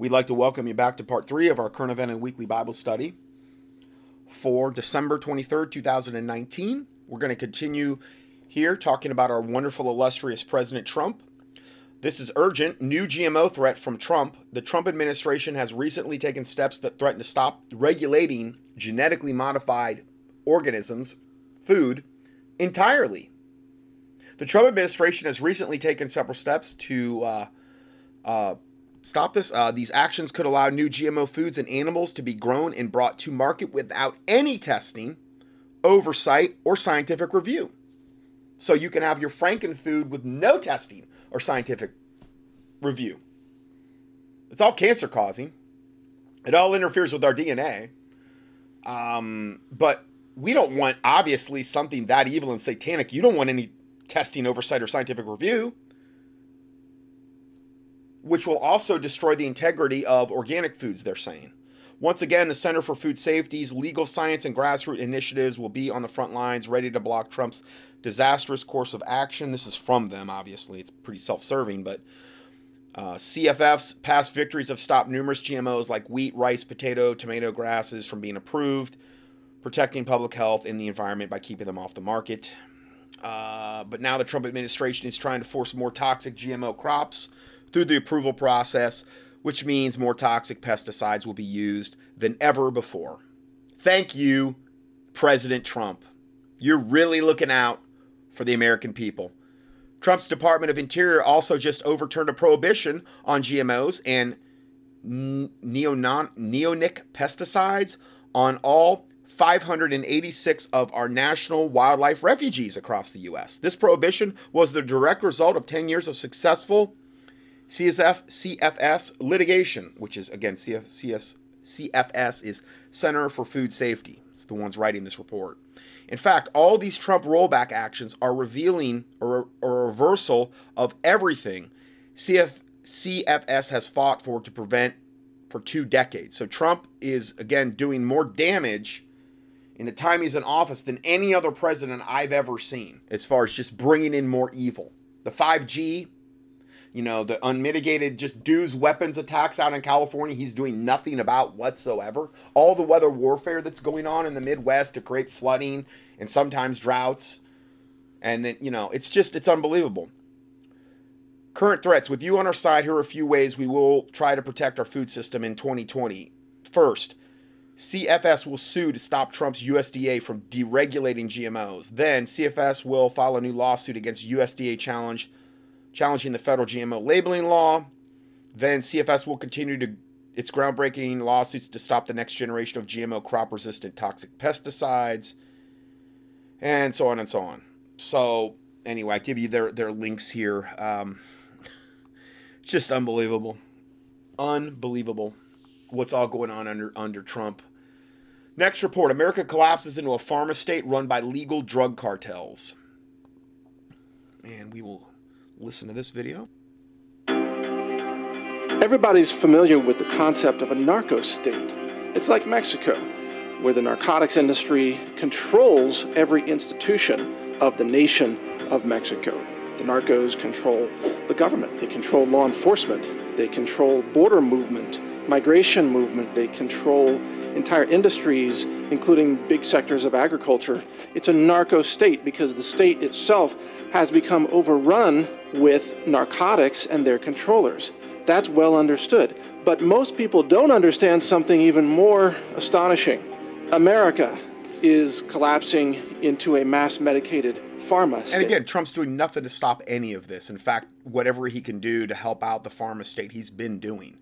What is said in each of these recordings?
We'd like to welcome you back to part three of our current event and weekly Bible study for December 23rd, 2019. We're going to continue here talking about our wonderful, illustrious President Trump. This is urgent. New GMO threat from Trump. The Trump administration has recently taken steps that threaten to stop regulating genetically modified organisms, food, entirely. The Trump administration has recently taken several steps to uh, uh, stop this. Uh, these actions could allow new GMO foods and animals to be grown and brought to market without any testing, oversight, or scientific review. So you can have your Frankenfood with no testing or scientific review. It's all cancer causing. It all interferes with our DNA. Um, but we don't want, obviously, something that evil and satanic. You don't want any testing, oversight, or scientific review which will also destroy the integrity of organic foods, they're saying. Once again, the Center for Food Safety's legal science and grassroots initiatives will be on the front lines, ready to block Trump's disastrous course of action. This is from them, obviously. It's pretty self serving, but uh, CFF's past victories have stopped numerous GMOs like wheat, rice, potato, tomato grasses from being approved, protecting public health and the environment by keeping them off the market. Uh, but now the Trump administration is trying to force more toxic GMO crops through the approval process, which means more toxic pesticides will be used than ever before. Thank you, President Trump. You're really looking out for the American people. Trump's Department of Interior also just overturned a prohibition on GMOs and neonic pesticides on all 586 of our national wildlife refugees across the U.S. This prohibition was the direct result of 10 years of successful CSF, CFS litigation, which is again CF, CS, CFS is Center for Food Safety. It's the ones writing this report. In fact, all these Trump rollback actions are revealing a, a reversal of everything CF, CFS has fought for to prevent for two decades. So Trump is again doing more damage in the time he's in office than any other president I've ever seen as far as just bringing in more evil. The 5G you know, the unmitigated just DEWs weapons attacks out in California, he's doing nothing about whatsoever. All the weather warfare that's going on in the Midwest to create flooding and sometimes droughts. And then, you know, it's just, it's unbelievable. Current threats. With you on our side, here are a few ways we will try to protect our food system in 2020. First, CFS will sue to stop Trump's USDA from deregulating GMOs. Then, CFS will file a new lawsuit against USDA challenge challenging the federal GMO labeling law. Then CFS will continue to its groundbreaking lawsuits to stop the next generation of GMO crop resistant toxic pesticides, and so on and so on. So, anyway, I give you their, their links here. Um, just unbelievable. Unbelievable what's all going on under, under Trump. Next report America collapses into a pharma state run by legal drug cartels. And we will listen to this video. Everybody's familiar with the concept of a narco state. It's like Mexico, where the narcotics industry controls every institution of the nation of Mexico. The narcos control the government, they control law enforcement, they control border movement, migration movement, they control entire industries, including big sectors of agriculture. It's a narco state because the state itself has become overrun with narcotics and their controllers. That's well understood. But most people don't understand something even more astonishing. America is collapsing into a mass medicated pharma state. And again, Trump's doing nothing to stop any of this. In fact, whatever he can do to help out the pharma state, he's been doing.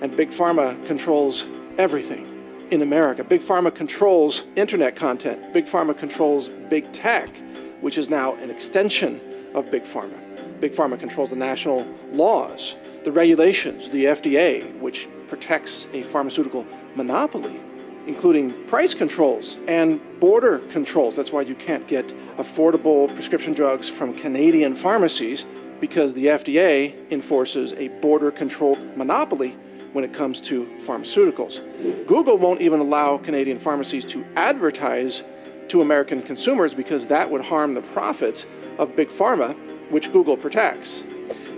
And Big Pharma controls everything in America. Big Pharma controls internet content. Big Pharma controls big tech, which is now an extension of Big Pharma. Big Pharma controls the national laws, the regulations, the FDA, which protects a pharmaceutical monopoly, including price controls and border controls. That's why you can't get affordable prescription drugs from Canadian pharmacies because the FDA enforces a border controlled monopoly when it comes to pharmaceuticals. Google won't even allow Canadian pharmacies to advertise to American consumers because that would harm the profits of Big Pharma, which Google protects.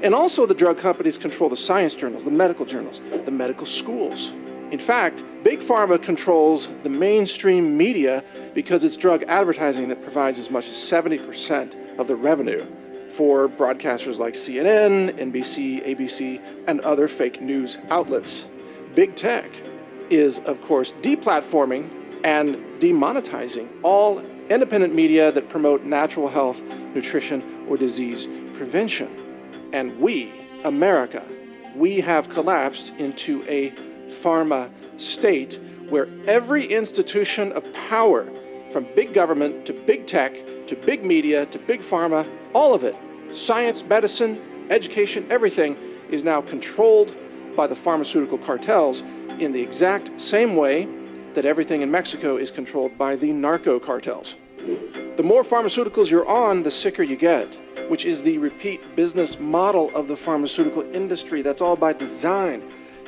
And also, the drug companies control the science journals, the medical journals, the medical schools. In fact, Big Pharma controls the mainstream media because it's drug advertising that provides as much as 70% of the revenue for broadcasters like CNN, NBC, ABC, and other fake news outlets. Big tech is, of course, deplatforming and demonetizing all independent media that promote natural health, nutrition, or disease prevention. And we, America, we have collapsed into a pharma state where every institution of power, from big government to big tech to big media to big pharma, all of it, science, medicine, education, everything, is now controlled by the pharmaceutical cartels in the exact same way that everything in Mexico is controlled by the narco cartels. The more pharmaceuticals you're on, the sicker you get, which is the repeat business model of the pharmaceutical industry. That's all by design.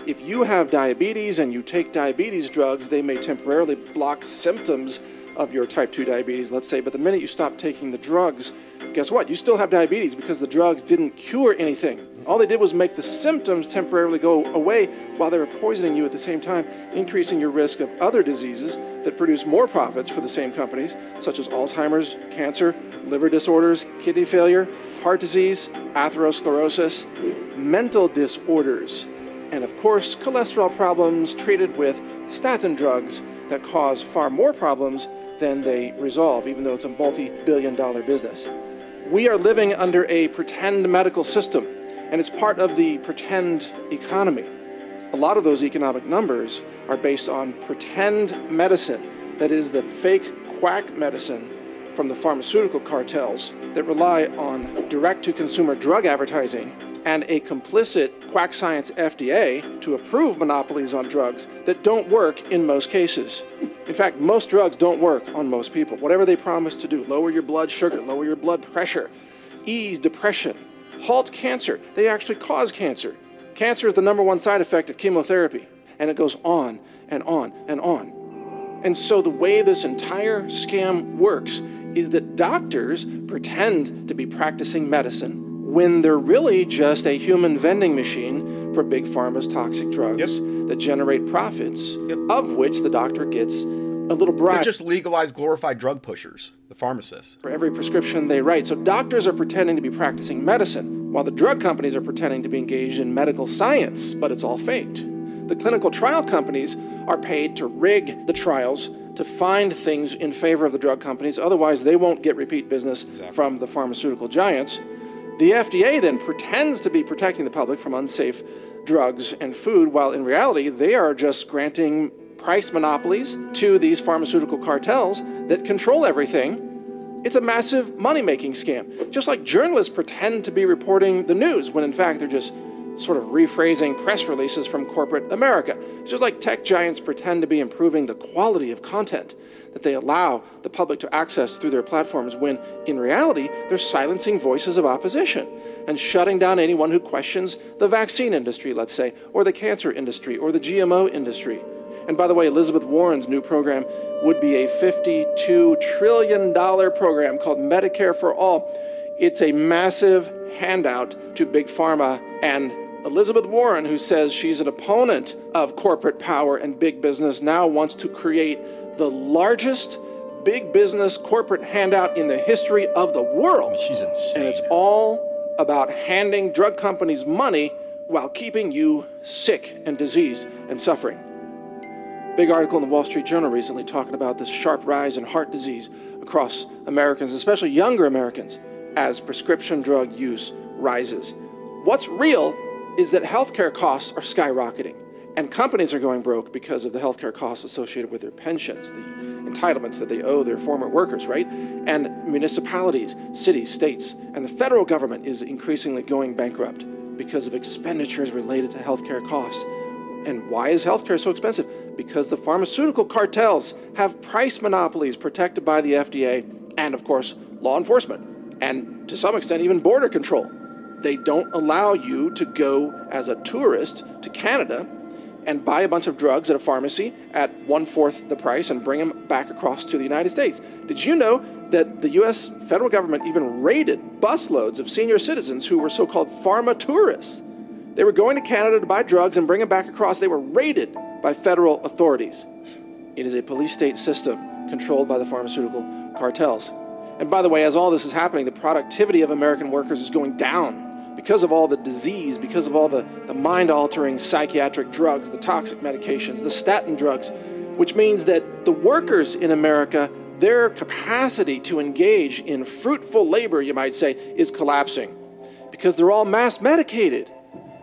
If you have diabetes and you take diabetes drugs, they may temporarily block symptoms of your type 2 diabetes, let's say, but the minute you stop taking the drugs, guess what? You still have diabetes because the drugs didn't cure anything. All they did was make the symptoms temporarily go away while they were poisoning you at the same time, increasing your risk of other diseases that produce more profits for the same companies, such as Alzheimer's, cancer, liver disorders, kidney failure, heart disease, atherosclerosis, mental disorders, and of course, cholesterol problems treated with statin drugs that cause far more problems than they resolve, even though it's a multi billion dollar business. We are living under a pretend medical system, and it's part of the pretend economy. A lot of those economic numbers are based on pretend medicine, that is, the fake quack medicine from the pharmaceutical cartels that rely on direct to consumer drug advertising and a complicit quack science FDA to approve monopolies on drugs that don't work in most cases. In fact, most drugs don't work on most people. Whatever they promise to do, lower your blood sugar, lower your blood pressure, ease depression, halt cancer, they actually cause cancer. Cancer is the number one side effect of chemotherapy, and it goes on and on and on. And so the way this entire scam works is that doctors pretend to be practicing medicine when they're really just a human vending machine for big pharma's toxic drugs yep. that generate profits, yep. of which the doctor gets a little bribe. They're just legalized, glorified drug pushers, the pharmacists. For every prescription they write. So doctors are pretending to be practicing medicine, while the drug companies are pretending to be engaged in medical science, but it's all faked. The clinical trial companies are paid to rig the trials to find things in favor of the drug companies, otherwise, they won't get repeat business exactly. from the pharmaceutical giants. The FDA then pretends to be protecting the public from unsafe drugs and food, while in reality, they are just granting price monopolies to these pharmaceutical cartels that control everything. It's a massive money making scam. Just like journalists pretend to be reporting the news when in fact they're just sort of rephrasing press releases from corporate America. It's just like tech giants pretend to be improving the quality of content that they allow the public to access through their platforms when in reality they're silencing voices of opposition and shutting down anyone who questions the vaccine industry, let's say, or the cancer industry, or the GMO industry. And by the way, Elizabeth Warren's new program would be a $52 trillion program called Medicare for All. It's a massive handout to Big Pharma and Elizabeth Warren, who says she's an opponent of corporate power and big business, now wants to create the largest big business corporate handout in the history of the world. she's insane. And it's all about handing drug companies money while keeping you sick and diseased and suffering. Big article in the Wall Street Journal recently talking about this sharp rise in heart disease across Americans, especially younger Americans, as prescription drug use rises. What's real is that healthcare costs are skyrocketing. And companies are going broke because of the healthcare costs associated with their pensions, the entitlements that they owe their former workers, right? And municipalities, cities, states, and the federal government is increasingly going bankrupt because of expenditures related to healthcare costs. And why is healthcare so expensive? Because the pharmaceutical cartels have price monopolies protected by the FDA and, of course, law enforcement, and to some extent, even border control. They don't allow you to go as a tourist to Canada and buy a bunch of drugs at a pharmacy at one fourth the price and bring them back across to the United States. Did you know that the U.S. federal government even raided busloads of senior citizens who were so called pharma tourists. They were going to Canada to buy drugs and bring them back across. They were raided by federal authorities. It is a police state system controlled by the pharmaceutical cartels. And by the way, as all this is happening, the productivity of American workers is going down because of all the disease, because of all the, the mind altering psychiatric drugs, the toxic medications, the statin drugs, which means that the workers in America, their capacity to engage in fruitful labor, you might say, is collapsing because they're all mass medicated.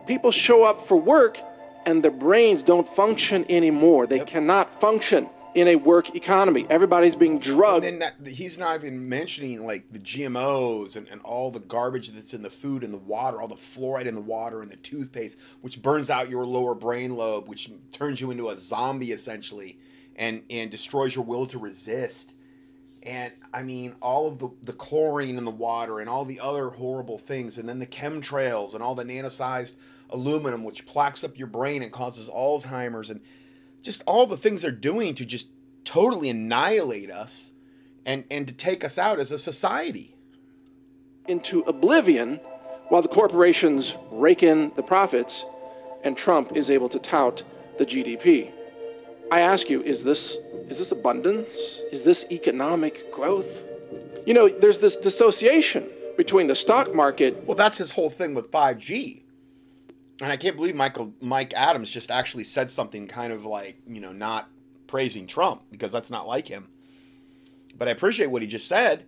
People show up for work and their brains don't function anymore. They yep. cannot function in a work economy. Everybody's being drugged. And that, he's not even mentioning like the GMOs and, and all the garbage that's in the food and the water, all the fluoride in the water and the toothpaste, which burns out your lower brain lobe, which turns you into a zombie essentially and, and destroys your will to resist. And I mean, all of the, the chlorine in the water and all the other horrible things, and then the chemtrails and all the nanosized aluminum, which plaques up your brain and causes Alzheimer's and just all the things they're doing to just totally annihilate us and and to take us out as a society into oblivion while the corporations rake in the profits and Trump is able to tout the GDP. I ask you, is this is this abundance? Is this economic growth? You know, there's this dissociation between the stock market. Well, that's his whole thing with 5G and I can't believe Michael Mike Adams just actually said something kind of like you know not praising Trump because that's not like him. But I appreciate what he just said.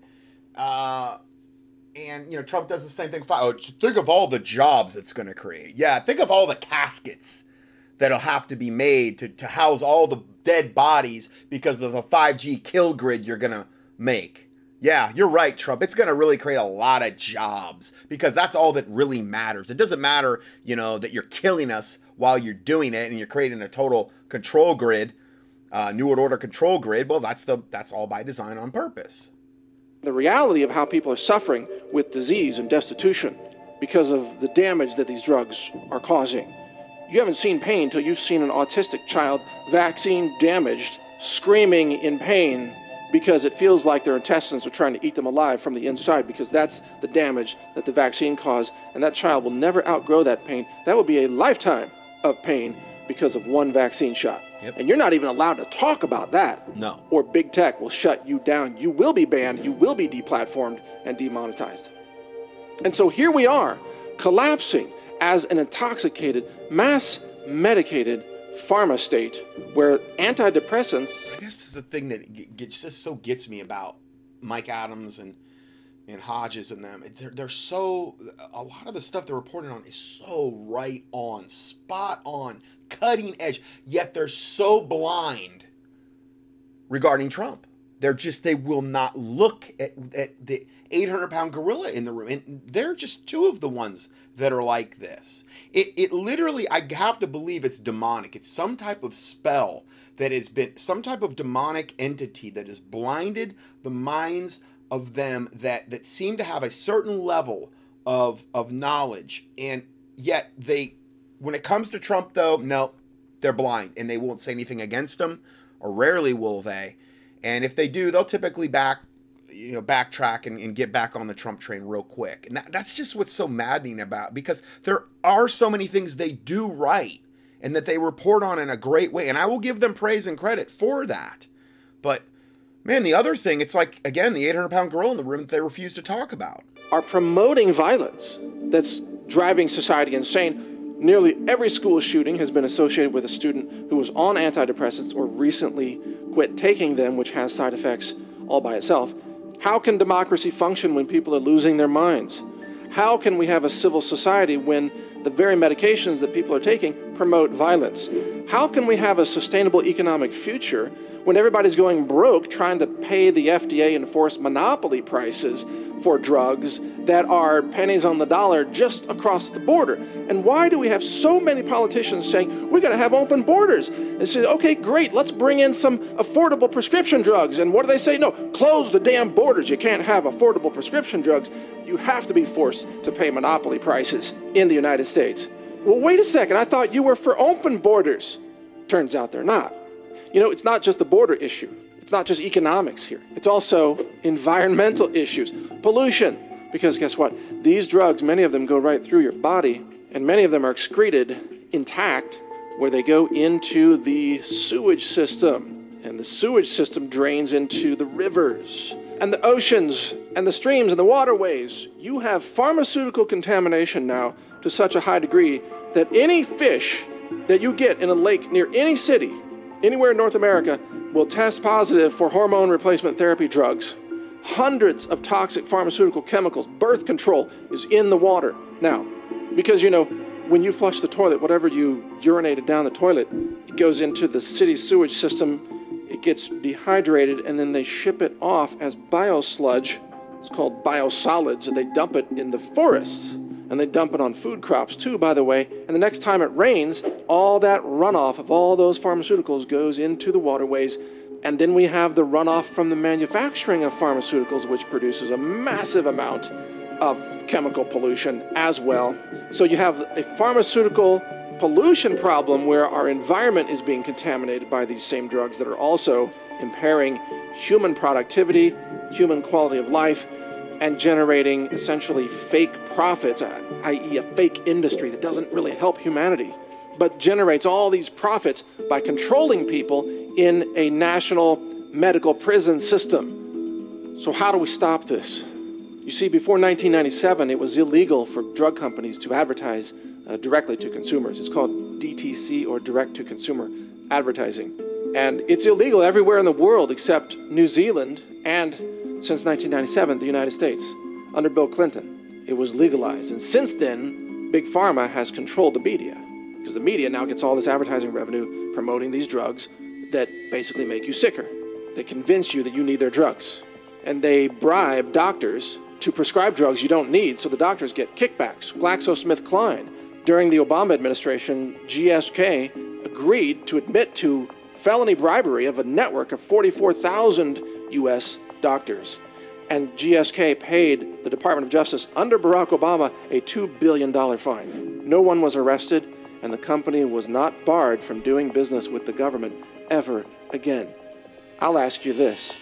Uh, and you know Trump does the same thing. Oh, think of all the jobs it's going to create. Yeah, think of all the caskets that'll have to be made to, to house all the dead bodies because of the 5G kill grid you're going to make. Yeah, you're right, Trump. It's going to really create a lot of jobs because that's all that really matters. It doesn't matter, you know, that you're killing us while you're doing it and you're creating a total control grid, uh, new world order control grid. Well, that's the that's all by design on purpose. The reality of how people are suffering with disease and destitution because of the damage that these drugs are causing. You haven't seen pain till you've seen an autistic child vaccine damaged, screaming in pain because it feels like their intestines are trying to eat them alive from the inside because that's the damage that the vaccine caused. And that child will never outgrow that pain. That will be a lifetime of pain because of one vaccine shot. Yep. And you're not even allowed to talk about that. No. Or big tech will shut you down. You will be banned, you will be deplatformed and demonetized. And so here we are, collapsing as an intoxicated, mass medicated pharma state where antidepressants. I guess this is the thing that just so gets me about Mike Adams and and Hodges and them. They're, they're so a lot of the stuff they're reporting on is so right on, spot on, cutting edge. Yet they're so blind regarding Trump. They're just they will not look at, at the 800 pound gorilla in the room, and they're just two of the ones that are like this. It, it literally, I have to believe it's demonic. It's some type of spell that has been, some type of demonic entity that has blinded the minds of them that, that seem to have a certain level of, of knowledge. And yet they, when it comes to Trump, though, no, they're blind and they won't say anything against him, or rarely will they. And if they do, they'll typically back you know backtrack and, and, get back on the Trump train real quick. And that, that's just what's so maddening about because there are so many things they do right and that they report on in a great way. And I will give them praise and credit for that. But man, the other thing, it's like again the 800 pound gorilla in the room that they refuse to talk about. Are promoting violence that's driving society insane. Nearly every school shooting has been associated with a student who was on antidepressants or recently quit taking them, which has side effects all by itself. How can democracy function when people are losing their minds? How can we have a civil society when the very medications that people are taking promote violence? How can we have a sustainable economic future when everybody's going broke trying to pay the FDA enforced monopoly prices for drugs that are pennies on the dollar just across the border. And why do we have so many politicians saying we're going to have open borders? And say, okay, great, let's bring in some affordable prescription drugs. And what do they say? No, close the damn borders. You can't have affordable prescription drugs. You have to be forced to pay monopoly prices in the United States. Well, wait a second. I thought you were for open borders. Turns out they're not. You know, it's not just the border issue It's not just economics here, it's also environmental issues, pollution. Because guess what? These drugs, many of them go right through your body, and many of them are excreted intact where they go into the sewage system. And the sewage system drains into the rivers and the oceans and the streams and the waterways. You have pharmaceutical contamination now to such a high degree that any fish that you get in a lake near any city, anywhere in North America, will test positive for hormone replacement therapy drugs. Hundreds of toxic pharmaceutical chemicals, birth control is in the water. Now, because you know, when you flush the toilet, whatever you urinated down the toilet, it goes into the city sewage system, it gets dehydrated, and then they ship it off as biosludge. It's called biosolids, and they dump it in the forests and they dump it on food crops too, by the way. And the next time it rains, all that runoff of all those pharmaceuticals goes into the waterways. And then we have the runoff from the manufacturing of pharmaceuticals, which produces a massive amount of chemical pollution as well. So you have a pharmaceutical pollution problem where our environment is being contaminated by these same drugs that are also impairing human productivity, human quality of life, and generating essentially fake profits, uh, i.e., a fake industry that doesn't really help humanity, but generates all these profits by controlling people in a national medical prison system. So, how do we stop this? You see, before 1997, it was illegal for drug companies to advertise uh, directly to consumers. It's called DTC or direct to consumer advertising. And it's illegal everywhere in the world except New Zealand and since 1997, the United States, under Bill Clinton. It was legalized. And since then, Big Pharma has controlled the media because the media now gets all this advertising revenue promoting these drugs that basically make you sicker. They convince you that you need their drugs. And they bribe doctors to prescribe drugs you don't need, so the doctors get kickbacks. GlaxoSmithKline, during the Obama administration, GSK agreed to admit to felony bribery of a network of 44,000 U.S doctors. And GSK paid the Department of Justice under Barack Obama a $2 billion fine. No one was arrested, and the company was not barred from doing business with the government ever again. I'll ask you this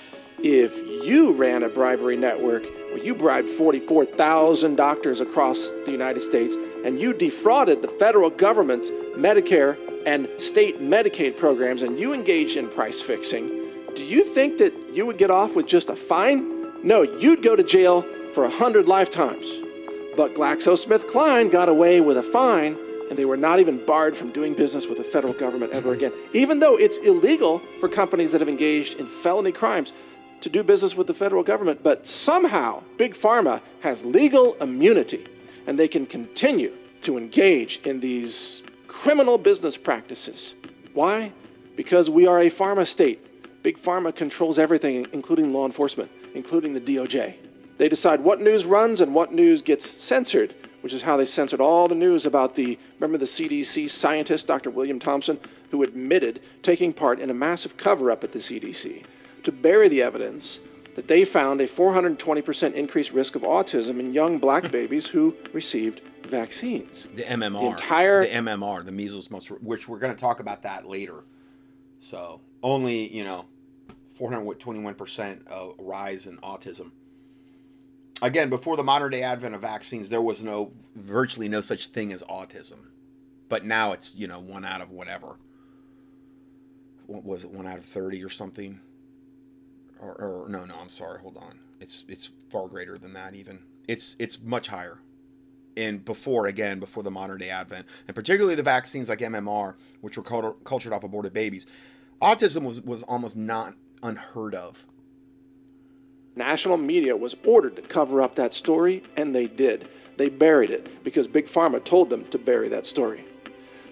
if you ran a bribery network where you bribed 44,000 doctors across the United States and you defrauded the federal government's Medicare and state Medicaid programs and you engaged in price fixing, do you think that you would get off with just a fine? No, you'd go to jail for a hundred lifetimes. But GlaxoSmithKline got away with a fine, and they were not even barred from doing business with the federal government ever again, even though it's illegal for companies that have engaged in felony crimes to do business with the federal government. But somehow, Big Pharma has legal immunity, and they can continue to engage in these criminal business practices. Why? Because we are a pharma state. Big Pharma controls everything, including law enforcement, including the DOJ. They decide what news runs and what news gets censored, which is how they censored all the news about the, remember the CDC scientist, Dr. William Thompson, who admitted taking part in a massive cover up at the CDC to bury the evidence that they found a 420% increased risk of autism in young black babies who received vaccines. The MMR. The entire. The MMR, the measles, mumps, which we're going to talk about that later. So only, you know, 421% of uh, rise in autism. Again, before the modern day advent of vaccines, there was no virtually no such thing as autism. But now it's, you know, one out of whatever. What was it, one out of 30 or something? Or, or no, no, I'm sorry, hold on. It's it's far greater than that even. It's it's much higher and before again before the modern day advent and particularly the vaccines like mmr which were cultured off aborted babies autism was, was almost not unheard of. National media was ordered to cover up that story, and they did. They buried it because Big Pharma told them to bury that story.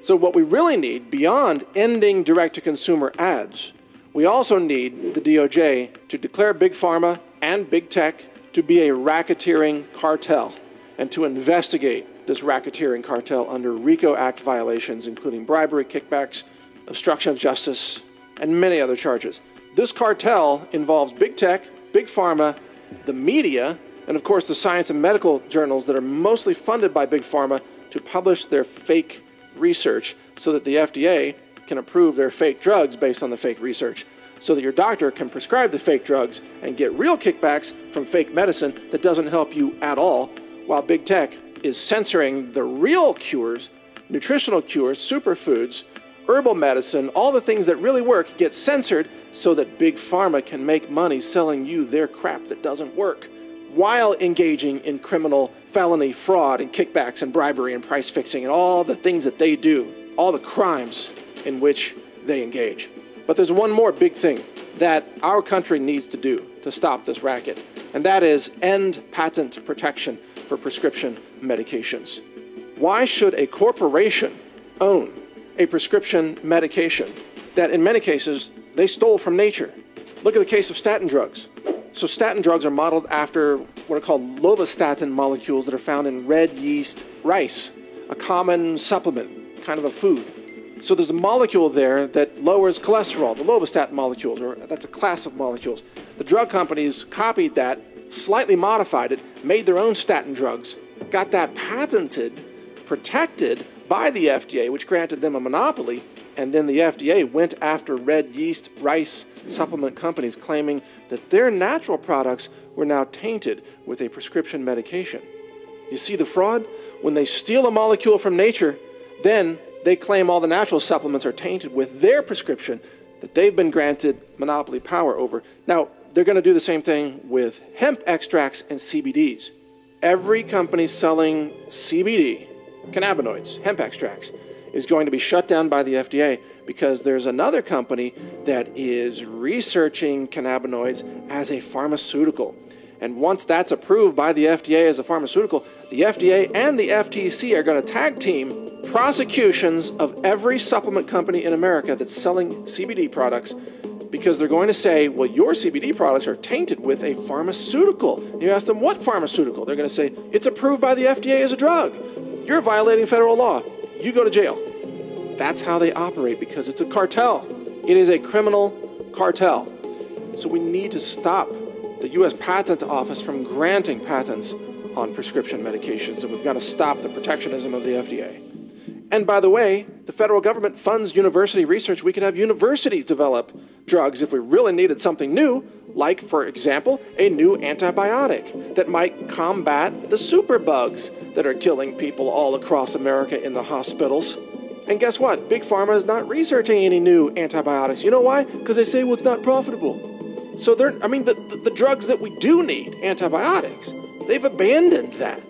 So, what we really need, beyond ending direct to consumer ads, we also need the DOJ to declare Big Pharma and Big Tech to be a racketeering cartel and to investigate this racketeering cartel under RICO Act violations, including bribery, kickbacks, obstruction of justice, and many other charges. This cartel involves big tech, big pharma, the media, and of course the science and medical journals that are mostly funded by big pharma to publish their fake research so that the FDA can approve their fake drugs based on the fake research. so that your doctor can prescribe the fake drugs and get real kickbacks from fake medicine that doesn't help you at all, while big tech is censoring the real cures, nutritional cures, superfoods, herbal medicine, all the things that really work get censored so that big pharma can make money selling you their crap that doesn't work while engaging in criminal felony fraud and kickbacks and bribery and price fixing and all the things that they do, all the crimes in which they engage. But there's one more big thing that our country needs to do to stop this racket, and that is end patent protection for prescription medications. Why should a corporation own a prescription medication that, in many cases, they stole from nature? Look at the case of statin drugs. So, statin drugs are modeled after what are called lovastatin molecules that are found in red yeast rice, a common supplement, kind of a food. So there's a molecule there that lowers cholesterol, the lovastatin molecules, or that's a class of molecules. The drug companies copied that, slightly modified it, made their own statin drugs, got that patented, protected by the FDA, which granted them a monopoly, and then the FDA went after red yeast rice supplement companies claiming that their natural products were now tainted with a prescription medication. You see the fraud? When they steal a molecule from nature, then they claim all the natural supplements are tainted with their prescription that they've been granted monopoly power over. Now, they're going to do the same thing with hemp extracts and CBDs. Every company selling CBD, cannabinoids, hemp extracts, is going to be shut down by the FDA because there's another company that is researching cannabinoids as a pharmaceutical. And once that's approved by the FDA as a pharmaceutical, the FDA and the FTC are going to tag team prosecutions of every supplement company in America that's selling CBD products because they're going to say, well, your CBD products are tainted with a pharmaceutical. And You ask them, what pharmaceutical? They're going to say, it's approved by the FDA as a drug. You're violating federal law. You go to jail. That's how they operate because it's a cartel. It is a criminal cartel. So we need to stop the U.S. Patent Office from granting patents on prescription medications, and we've got to stop the protectionism of the FDA. And by the way, the federal government funds university research. We could have universities develop drugs if we really needed something new, like, for example, a new antibiotic that might combat the superbugs that are killing people all across America in the hospitals. And guess what? Big Pharma is not researching any new antibiotics. You know why? Because they say, well, it's not profitable. So they're, I mean, the, the, the drugs that we do need, antibiotics, they've abandoned that.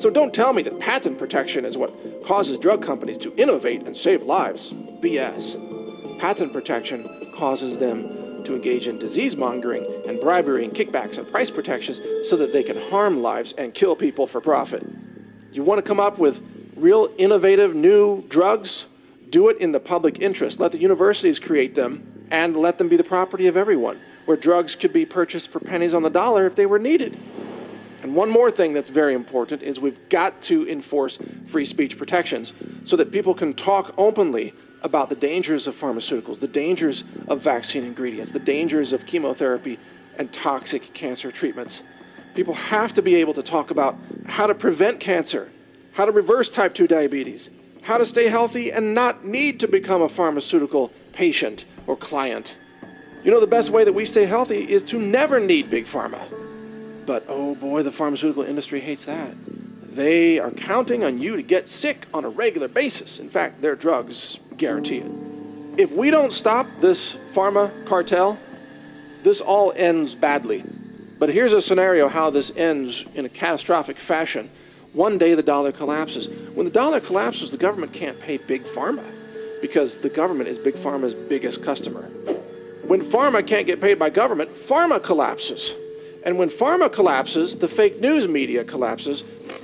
So don't tell me that patent protection is what causes drug companies to innovate and save lives. BS. Patent protection causes them to engage in disease mongering and bribery and kickbacks and price protections so that they can harm lives and kill people for profit. You want to come up with real innovative new drugs? Do it in the public interest. Let the universities create them and let them be the property of everyone, where drugs could be purchased for pennies on the dollar if they were needed. And one more thing that's very important is we've got to enforce free speech protections so that people can talk openly about the dangers of pharmaceuticals, the dangers of vaccine ingredients, the dangers of chemotherapy and toxic cancer treatments. People have to be able to talk about how to prevent cancer, how to reverse type 2 diabetes, how to stay healthy and not need to become a pharmaceutical patient or client. You know, the best way that we stay healthy is to never need big pharma. But oh boy, the pharmaceutical industry hates that. They are counting on you to get sick on a regular basis. In fact, their drugs guarantee it. If we don't stop this pharma cartel, this all ends badly. But here's a scenario how this ends in a catastrophic fashion. One day the dollar collapses. When the dollar collapses, the government can't pay big pharma because the government is big pharma's biggest customer. When pharma can't get paid by government, pharma collapses. And when pharma collapses, the fake news media collapses.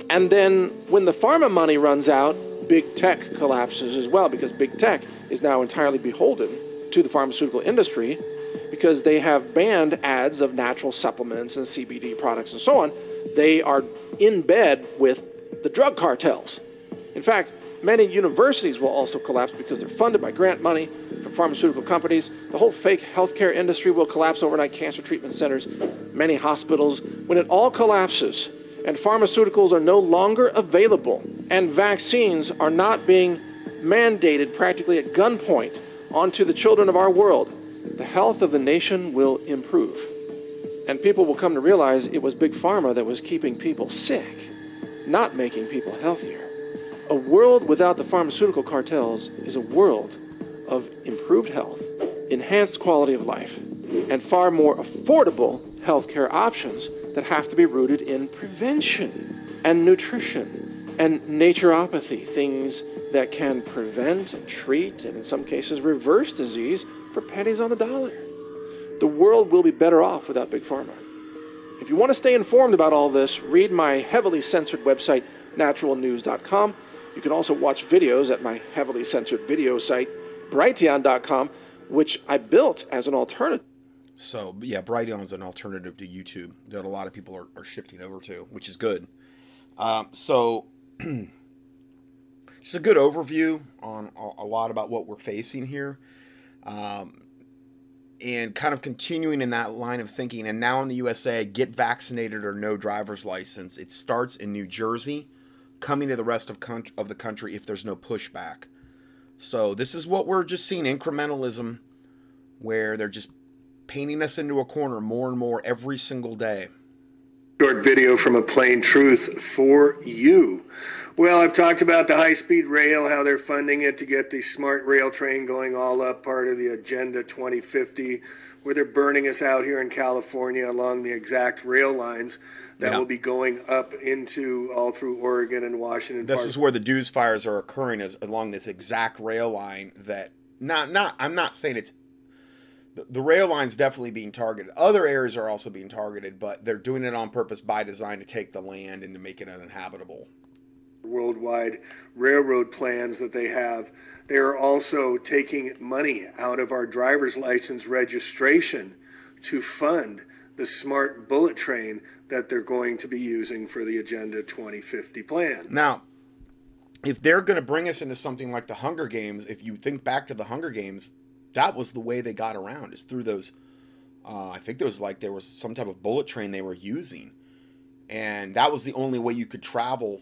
And then when the pharma money runs out, big tech collapses as well because big tech is now entirely beholden to the pharmaceutical industry because they have banned ads of natural supplements and CBD products and so on. They are in bed with the drug cartels. In fact, many universities will also collapse because they're funded by grant money from pharmaceutical companies. The whole fake healthcare industry will collapse overnight cancer treatment centers, many hospitals. When it all collapses and pharmaceuticals are no longer available and vaccines are not being mandated practically at gunpoint onto the children of our world, the health of the nation will improve. And people will come to realize it was Big Pharma that was keeping people sick, not making people healthier. A world without the pharmaceutical cartels is a world of improved health, enhanced quality of life, and far more affordable healthcare options that have to be rooted in prevention and nutrition and naturopathy, things that can prevent, treat, and in some cases reverse disease for pennies on the dollar. The world will be better off without Big Pharma. If you want to stay informed about all this, read my heavily censored website, naturalnews.com. You can also watch videos at my heavily censored video site, brighteon.com, which I built as an alternative. So, yeah, Brighteon is an alternative to YouTube that a lot of people are, are shifting over to, which is good. Um, so, just a good overview on a, a, lot about what we're facing here. Um, and kind of continuing in that line of thinking. And now in the USA, get vaccinated or no driver's license. It starts in New Jersey, coming to the rest of, con- of the country if there's no pushback. So this is what we're just seeing incrementalism, where they're just painting us into a corner more and more every single day. Short video from a plain truth for you. Well, I've talked about the high speed rail, how they're funding it to get the smart rail train going all up, part of the Agenda 2050, where they're burning us out here in California along the exact rail lines that yeah. will be going up into all through Oregon and Washington. This is where the DEWs fires are occurring, is along this exact rail line that not not I'm not saying it's the, the rail line's definitely being targeted. Other areas are also being targeted, but they're doing it on purpose by design to take the land and to make it uninhabitable worldwide railroad plans that they have. They are also taking money out of our driver's license registration to fund the smart bullet train that they're going to be using for the Agenda 2050 plan. Now, if they're going to bring us into something like the Hunger Games, if you think back to the Hunger Games, that was the way they got around is through those. Uh, I think there was like there was some type of bullet train they were using, and that was the only way you could travel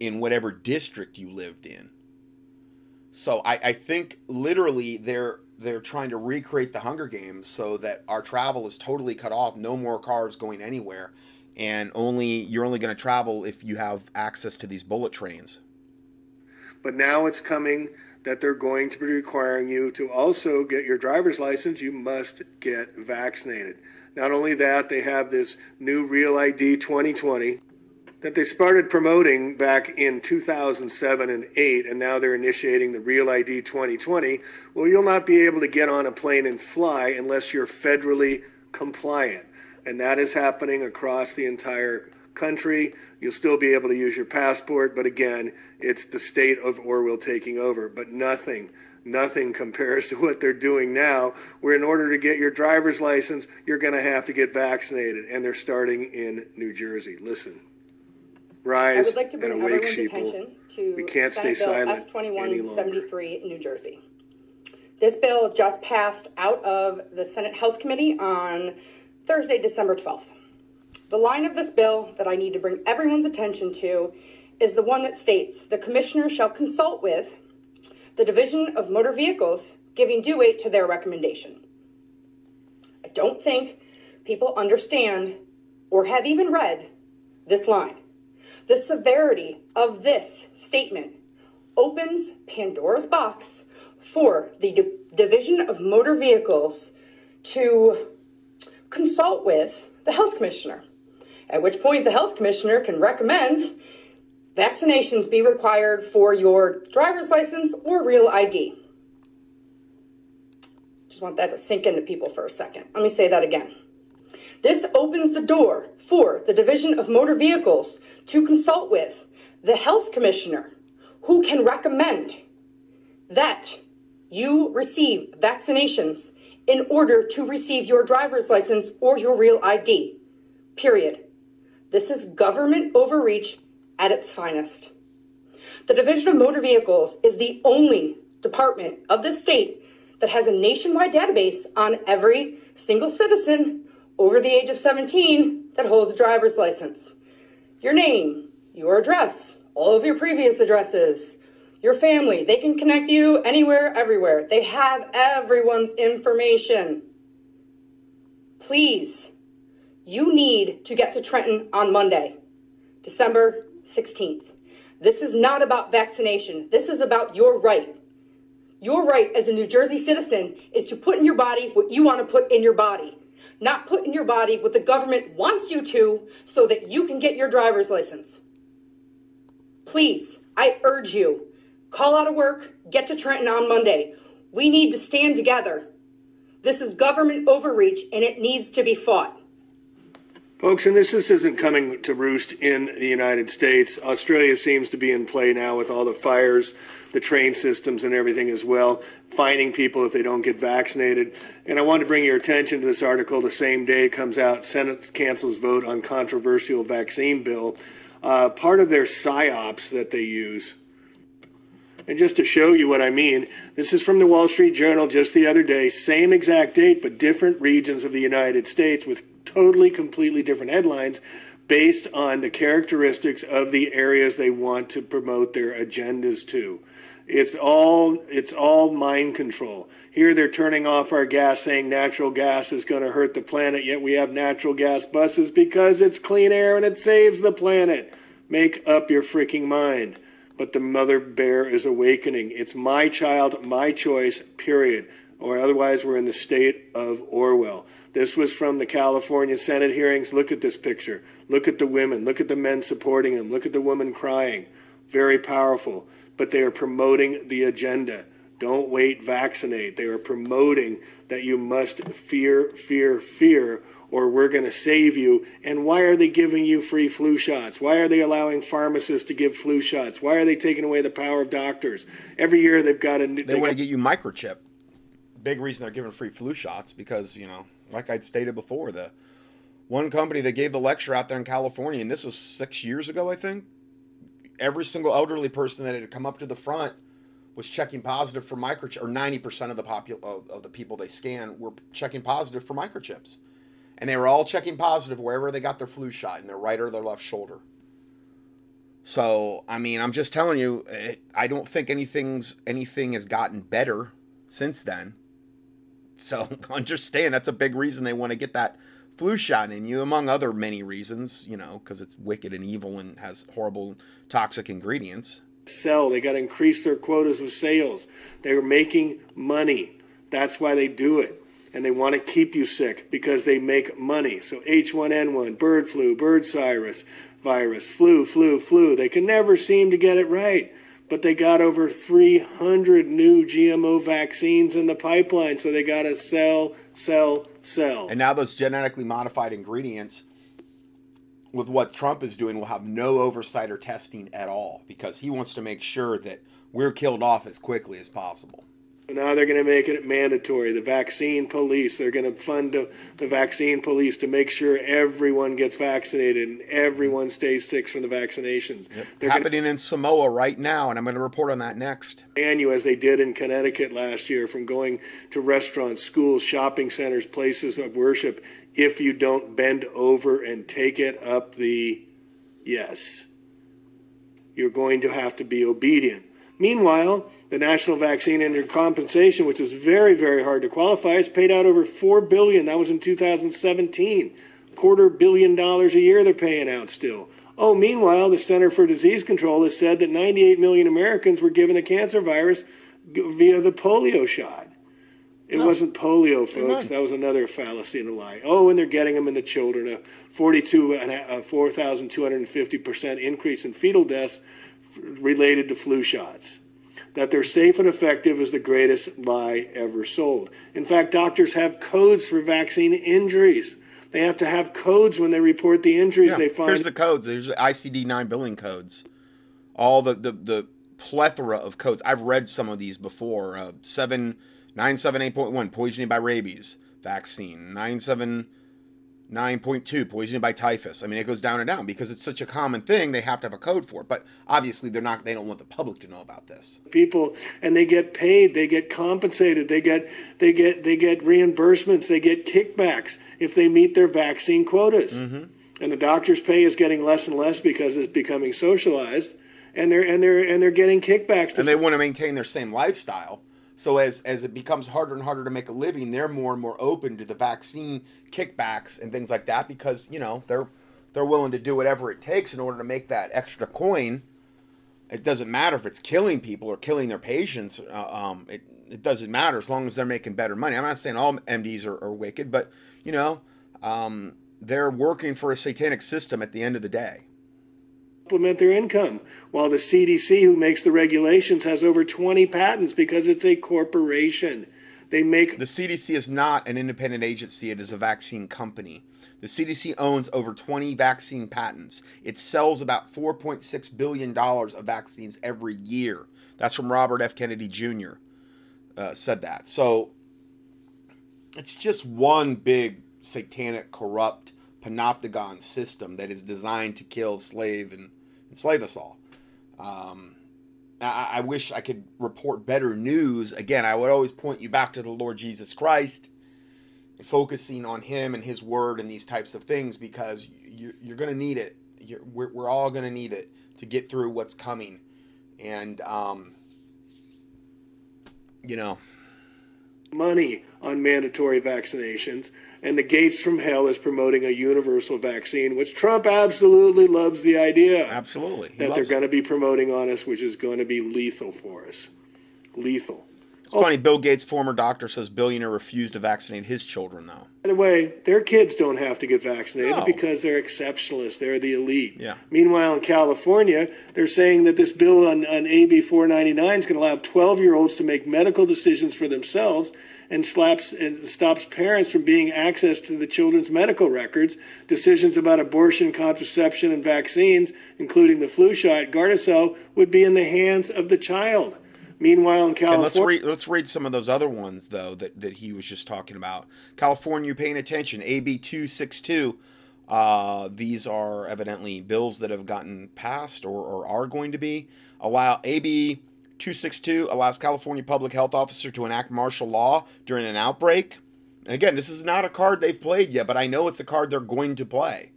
in whatever district you lived in. So I, I think literally they're they're trying to recreate the Hunger Games so that our travel is totally cut off, no more cars going anywhere, and only you're only going to travel if you have access to these bullet trains. But now it's coming that they're going to be requiring you to also get your driver's license. You must get vaccinated. Not only that, they have this new Real ID 2020 that they started promoting back in 2007 and 8 and now they're initiating the real id 2020 well you'll not be able to get on a plane and fly unless you're federally compliant and that is happening across the entire country you'll still be able to use your passport but again it's the state of orwell taking over but nothing nothing compares to what they're doing now where in order to get your driver's license you're going to have to get vaccinated and they're starting in new jersey listen rise I would like to bring everyone's attention to We can't stay Senate Bill silent S twenty-one seventy-three in New Jersey. This bill just passed out of the Senate Health Committee on Thursday, December twelfth. The line of this bill that I need to bring everyone's attention to is the one that states, "The commissioner shall consult with the Division of Motor Vehicles, giving due weight to their recommendation." I don't think people understand or have even read this line. The severity of this statement opens Pandora's box for the D- Division of Motor Vehicles to consult with the health commissioner, at which point the health commissioner can recommend vaccinations be required for your driver's license or real ID. Just want that to sink into people for a second. Let me say that again. This opens the door for the Division of Motor Vehicles to consult with the health commissioner who can recommend that you receive vaccinations in order to receive your driver's license or your real ID. Period. This is government overreach at its finest. The Division of Motor Vehicles is the only department of the state that has a nationwide database on every single citizen over the age of 17 that holds a driver's license your name, your address, all of your previous addresses, your family. They can connect you anywhere, everywhere. They have everyone's information. Please, you need to get to Trenton on Monday, December 16th. This is not about vaccination. This is about your right. Your right as a New Jersey citizen is to put in your body what you want to put in your body, not put in your body what the government wants you to so that you can get your driver's license. Please, I urge you, call out of work, get to Trenton on Monday. We need to stand together. This is government overreach and it needs to be fought. Folks, and this, this isn't coming to roost in the United States. Australia seems to be in play now with all the fires, the train systems, and everything as well, fining people if they don't get vaccinated. And I want to bring your attention to this article. The same day comes out, Senate cancels vote on controversial vaccine bill. Uh, part of their psyops that they use. And just to show you what I mean, this is from the Wall Street Journal just the other day, same exact date, but different regions of the United States with totally, completely different headlines based on the characteristics of the areas they want to promote their agendas to. It's all it's all mind control. Here they're turning off our gas saying natural gas is going to hurt the planet, yet we have natural gas buses because it's clean air and it saves the planet. Make up your freaking mind. But the mother bear is awakening. It's my child, my choice, period. Or otherwise we're in the state of Orwell. This was from the California Senate hearings. Look at this picture. Look at the women. Look at the men supporting them. Look at the woman crying. Very powerful. But they are promoting the agenda. Don't wait, vaccinate. They are promoting that you must fear, fear, fear, or we're going to save you. And why are they giving you free flu shots? Why are they allowing pharmacists to give flu shots? Why are they taking away the power of doctors? Every year they've got a. They, they want got, to get you microchip. Big reason they're giving free flu shots because you know like I'd stated before, the one company that gave the lecture out there in California, and this was six years ago, I think. Every single elderly person that had come up to the front was checking positive for microchip, or ninety percent of the of, of the people they scan were checking positive for microchips, and they were all checking positive wherever they got their flu shot in their right or their left shoulder. So I mean, I'm just telling you, it, I don't think anything's anything has gotten better since then. So understand that's a big reason they want to get that flu shot in you, among other many reasons, you know, because it's wicked and evil and has horrible toxic ingredients. Sell. They got to increase their quotas of sales. They're making money. That's why they do it. And they want to keep you sick because they make money. So H1N1, bird flu, bird virus, virus, flu, flu, flu. They can never seem to get it right but they got over 300 new GMO vaccines in the pipeline. So they got to sell, sell, sell. And now those genetically modified ingredients, with what Trump is doing, will have no oversight or testing at all because he wants to make sure that we're killed off as quickly as possible. Now they're going to make it mandatory. The vaccine police, they're going to fund the, the, vaccine police to make sure everyone gets vaccinated and everyone stays sick from the vaccinations. Yep. Happening gonna, in Samoa right now, and I'm going to report on that next. And you, as they did in Connecticut last year, from going to restaurants, schools, shopping centers, places of worship, if you don't bend over and take it up the yes, you're going to have to be obedient. Meanwhile, the National Vaccine Injury Compensation, which is very, very hard to qualify, has paid out over four billion. That was in 2017. Quarter billion dollars a year they're paying out still. Oh, meanwhile, the Center for Disease Control has said that 98 million Americans were given the cancer virus via the polio shot. It no. wasn't polio, folks. That was another fallacy and a lie. Oh, and they're getting them in the children. A 42 and a 4,250 percent increase in fetal deaths related to flu shots. That they're safe and effective is the greatest lie ever sold. In fact, doctors have codes for vaccine injuries. They have to have codes when they report the injuries yeah, they find. Here's the codes. There's the ICD 9 billing codes. All the, the, the plethora of codes. I've read some of these before. Uh, 7, 978.1, poisoning by rabies vaccine. 97. 9.2 poisoning by typhus i mean it goes down and down because it's such a common thing they have to have a code for it but obviously they're not they don't want the public to know about this people and they get paid they get compensated they get they get they get reimbursements they get kickbacks if they meet their vaccine quotas mm-hmm. and the doctor's pay is getting less and less because it's becoming socialized and they're and they're and they're getting kickbacks. and they want to maintain their same lifestyle. So as as it becomes harder and harder to make a living, they're more and more open to the vaccine kickbacks and things like that because you know they're they're willing to do whatever it takes in order to make that extra coin. It doesn't matter if it's killing people or killing their patients. Uh, um, it it doesn't matter as long as they're making better money. I'm not saying all MDs are, are wicked, but you know, um, they're working for a satanic system at the end of the day. Supplement their income, while the CDC, who makes the regulations, has over 20 patents because it's a corporation. They make the CDC is not an independent agency; it is a vaccine company. The CDC owns over 20 vaccine patents. It sells about 4.6 billion dollars of vaccines every year. That's from Robert F. Kennedy Jr. Uh, said that. So it's just one big satanic, corrupt panopticon system that is designed to kill, slave, and enslave us all. Um, I, I wish I could report better news. Again, I would always point you back to the Lord Jesus Christ focusing on Him and His Word and these types of things because you, you're going to need it. We're, we're all going to need it to get through what's coming. And, um, you know, money on mandatory vaccinations. And the Gates from Hell is promoting a universal vaccine, which Trump absolutely loves the idea. Absolutely. He that they're going to be promoting on us, which is going to be lethal for us. Lethal. It's oh. funny. Bill Gates' former doctor says billionaire refused to vaccinate his children, though. By the way, their kids don't have to get vaccinated no. because they're exceptionalists. They're the elite. Yeah. Meanwhile, in California, they're saying that this bill on, on AB 499 is going to allow 12 year olds to make medical decisions for themselves and slaps and stops parents from being access to the children's medical records. Decisions about abortion, contraception, and vaccines, including the flu shot, Gardasil, would be in the hands of the child. Meanwhile, in California, let's read let's read some of those other ones though that, that he was just talking about. California, you paying attention. AB two six two. Uh, these are evidently bills that have gotten passed or, or are going to be. Allow AB 262 allows California public health officer to enact martial law during an outbreak. And again, this is not a card they've played yet, but I know it's a card they're going to play.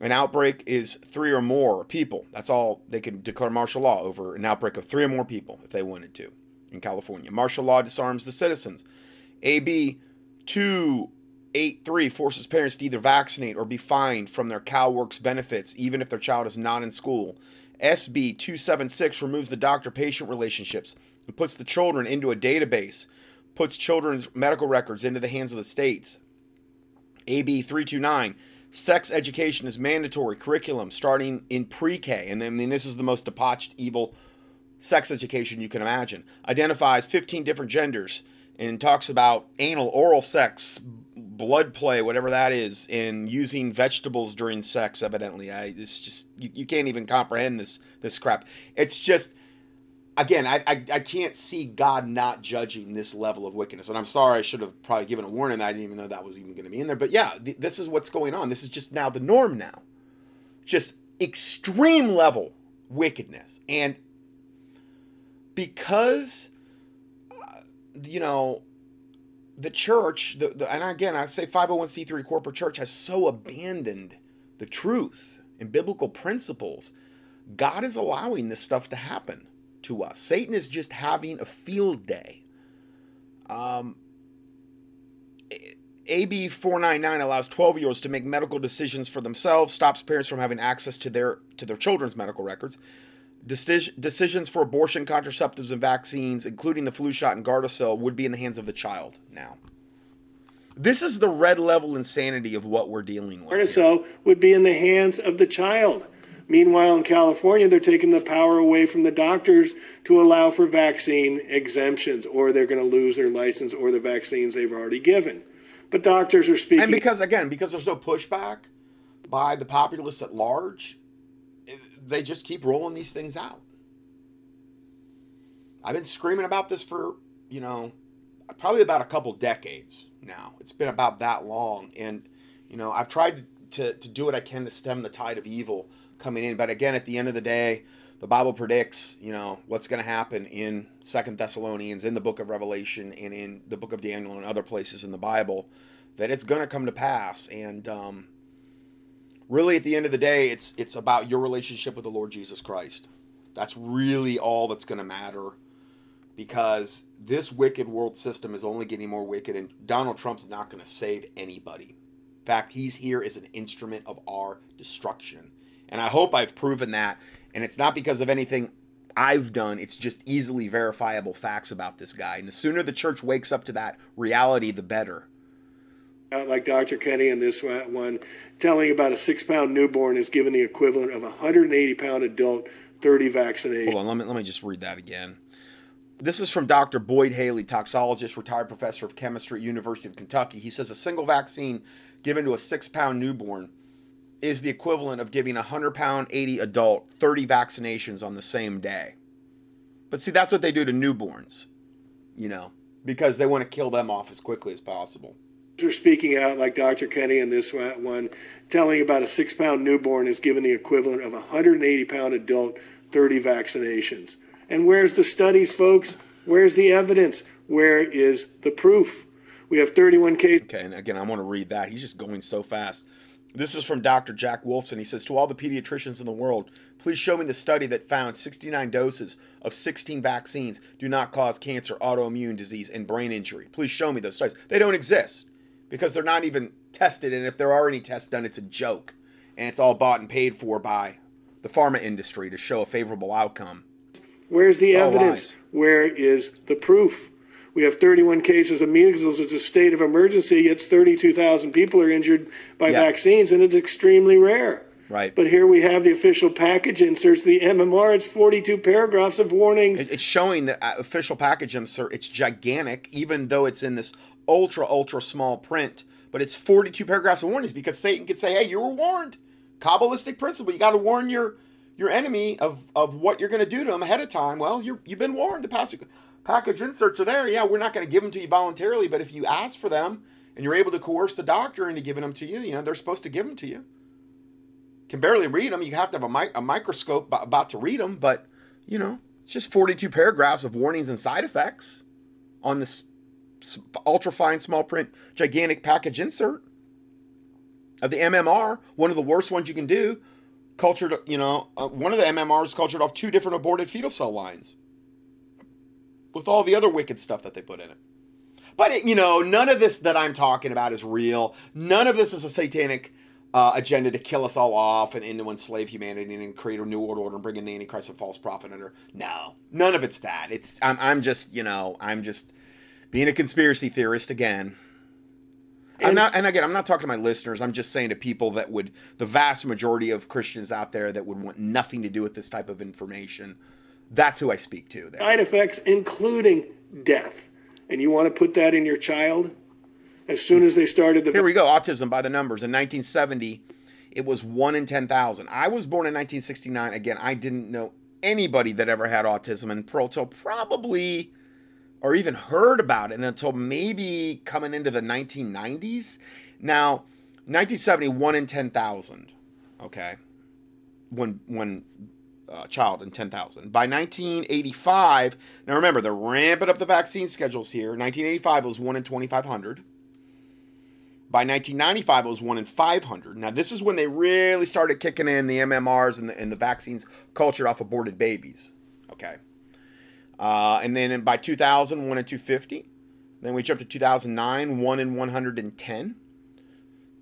An outbreak is three or more people. That's all they can declare martial law over an outbreak of three or more people if they wanted to in California. Martial law disarms the citizens. AB 283 forces parents to either vaccinate or be fined from their CalWORKS benefits, even if their child is not in school. SB 276 removes the doctor patient relationships and puts the children into a database, puts children's medical records into the hands of the states. AB 329 sex education is mandatory curriculum starting in pre-K, and I mean this is the most debauched, evil sex education you can imagine. Identifies 15 different genders and talks about anal, oral sex, blood play, whatever that is, and using vegetables during sex. Evidently, I it's just you, you can't even comprehend this this crap. It's just again, I, I, I can't see God not judging this level of wickedness. And I'm sorry, I should have probably given a warning. I didn't even know that was even going to be in there. But yeah, th- this is what's going on. This is just now the norm now. Just extreme level wickedness. And because, uh, you know, the church, the, the, and again, I say 501c3 corporate church has so abandoned the truth and biblical principles. God is allowing this stuff to happen to us. Satan is just having a field day. Um, AB 499 allows 12 year olds to make medical decisions for themselves, stops parents from having access to their to their children's medical records. Deci- decisions for abortion, contraceptives, and vaccines, including the flu shot and Gardasil, would be in the hands of the child now. This is the red level insanity of what we're dealing with. Gardasil would be in the hands of the child. Meanwhile, in California, they're taking the power away from the doctors to allow for vaccine exemptions, or they're going to lose their license or the vaccines they've already given. But doctors are speaking. And because, again, because there's no pushback by the populace at large, they just keep rolling these things out. I've been screaming about this for, you know, probably about a couple decades now. It's been about that long. And, you know, I've tried to, to do what I can to stem the tide of evil coming in. But again, at the end of the day, the Bible predicts, you know, what's going to happen in Second Thessalonians, in the book of Revelation, and in the book of Daniel and other places in the Bible, that it's going to come to pass. And um, really, at the end of the day, it's it's about your relationship with the Lord Jesus Christ. That's really all that's going to matter because this wicked world system is only getting more wicked, and Donald Trump's not going to save anybody. In fact, he's here as an instrument of our destruction. And I hope I've proven that. And it's not because of anything I've done, it's just easily verifiable facts about this guy. And the sooner the church wakes up to that reality, the better. Like Dr. Kenny in this one, telling about a six pound newborn is given the equivalent of a 180 pound adult, 30 vaccinations. Hold on, let me, let me just read that again. This is from Dr. Boyd Haley, toxologist, retired professor of chemistry at University of Kentucky. He says a single vaccine given to a six pound newborn is the equivalent of giving a 100 pound 80 adult 30 vaccinations on the same day. But see, that's what they do to newborns, you know, because they want to kill them off as quickly as possible. They're speaking out like Dr. Kenny in this one, telling about a six pound newborn is given the equivalent of a 180 pound adult 30 vaccinations. And where's the studies, folks? Where's the evidence? Where is the proof? We have 31 cases. Okay, and again, I want to read that. He's just going so fast. This is from Dr. Jack Wolfson. He says, To all the pediatricians in the world, please show me the study that found 69 doses of 16 vaccines do not cause cancer, autoimmune disease, and brain injury. Please show me those studies. They don't exist because they're not even tested. And if there are any tests done, it's a joke. And it's all bought and paid for by the pharma industry to show a favorable outcome. Where's the evidence? Where is the proof? We have 31 cases of measles. It's a state of emergency. It's 32,000 people are injured by yeah. vaccines, and it's extremely rare. Right. But here we have the official package inserts, the MMR. It's 42 paragraphs of warnings. It's showing the uh, official package insert. It's gigantic, even though it's in this ultra, ultra small print. But it's 42 paragraphs of warnings because Satan could say, hey, you were warned. Kabbalistic principle. You got to warn your your enemy of, of what you're going to do to them ahead of time. Well, you you've been warned. The passage package inserts are there. Yeah, we're not going to give them to you voluntarily, but if you ask for them and you're able to coerce the doctor into giving them to you, you know, they're supposed to give them to you. Can barely read them. You have to have a, mi- a microscope about to read them, but, you know, it's just 42 paragraphs of warnings and side effects on this ultra fine small print gigantic package insert of the MMR, one of the worst ones you can do. Cultured, you know, uh, one of the MMRs cultured off two different aborted fetal cell lines with all the other wicked stuff that they put in it. But, it, you know, none of this that I'm talking about is real. None of this is a satanic uh, agenda to kill us all off and, and to enslave humanity and create a new world order and bring in the Antichrist and false prophet under. No, none of it's that. It's I'm, I'm just, you know, I'm just being a conspiracy theorist again. I'm not, and again, I'm not talking to my listeners. I'm just saying to people that would, the vast majority of Christians out there that would want nothing to do with this type of information that's who I speak to. There. Side effects, including death. And you want to put that in your child? As soon as they started the. Here we go autism by the numbers. In 1970, it was 1 in 10,000. I was born in 1969. Again, I didn't know anybody that ever had autism until probably, or even heard about it until maybe coming into the 1990s. Now, 1970, 1 in 10,000. Okay. When, one uh, child in 10,000. By 1985, now remember, they're ramping up the vaccine schedules here. 1985 was 1 in 2,500. By 1995, it was 1 in 500. Now, this is when they really started kicking in the MMRs and the, and the vaccines cultured off aborted babies. Okay. Uh, and then by 2000, 1 in 250. Then we jumped to 2009, 1 in 110.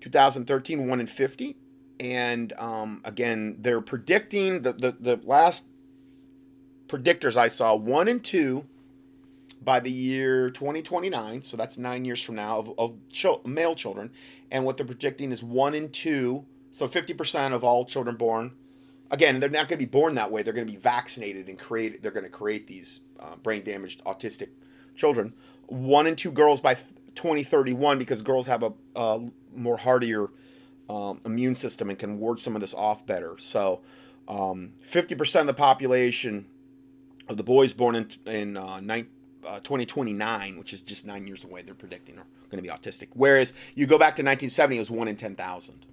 2013, 1 in 50 and um, again, they're predicting the, the, the last predictors I saw one and two by the year 2029. So that's nine years from now of, of male children. And what they're predicting is one and two. So 50% of all children born. Again, they're not going to be born that way. They're going to be vaccinated and create. They're going to create these uh, brain damaged autistic children. One and two girls by 2031 because girls have a, a more hardier um, immune system and can ward some of this off better. So, um, 50% of the population of the boys born in, in uh, nine, uh, 2029, which is just nine years away, they're predicting are going to be autistic. Whereas you go back to 1970, it was one in 10,000.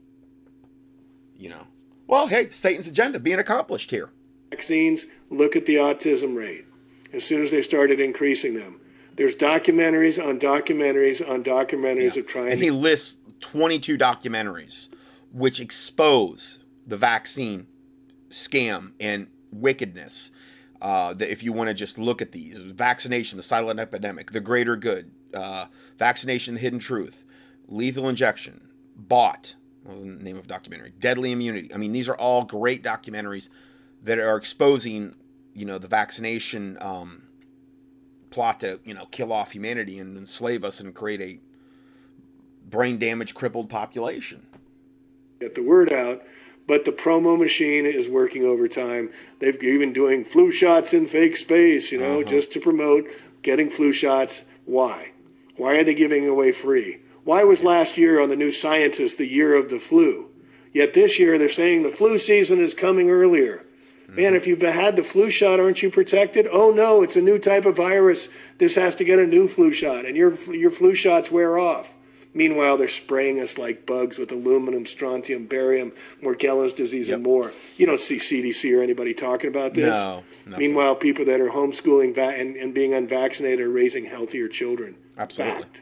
You know, well, hey, Satan's agenda being accomplished here. Vaccines, look at the autism rate. As soon as they started increasing them, there's documentaries on documentaries on documentaries yeah. of trying. And he lists 22 documentaries which expose the vaccine scam and wickedness. Uh, that if you want to just look at these, vaccination, the silent epidemic, the greater good, uh, vaccination, the hidden truth, lethal injection, bought, the name of documentary, deadly immunity. I mean, these are all great documentaries that are exposing, you know, the vaccination um, plot to, you know, kill off humanity and enslave us and create a brain damaged, crippled population. Get the word out, but the promo machine is working overtime. They've even doing flu shots in fake space, you know, uh-huh. just to promote getting flu shots. Why? Why are they giving away free? Why was last year on the New Scientist the year of the flu? Yet this year they're saying the flu season is coming earlier. Mm-hmm. Man, if you've had the flu shot, aren't you protected? Oh no, it's a new type of virus. This has to get a new flu shot, and your your flu shots wear off. Meanwhile, they're spraying us like bugs with aluminum, strontium, barium, Morgellons disease, yep. and more. You don't see CDC or anybody talking about this. No. Nothing. Meanwhile, people that are homeschooling va- and, and being unvaccinated are raising healthier children. Absolutely. Fact.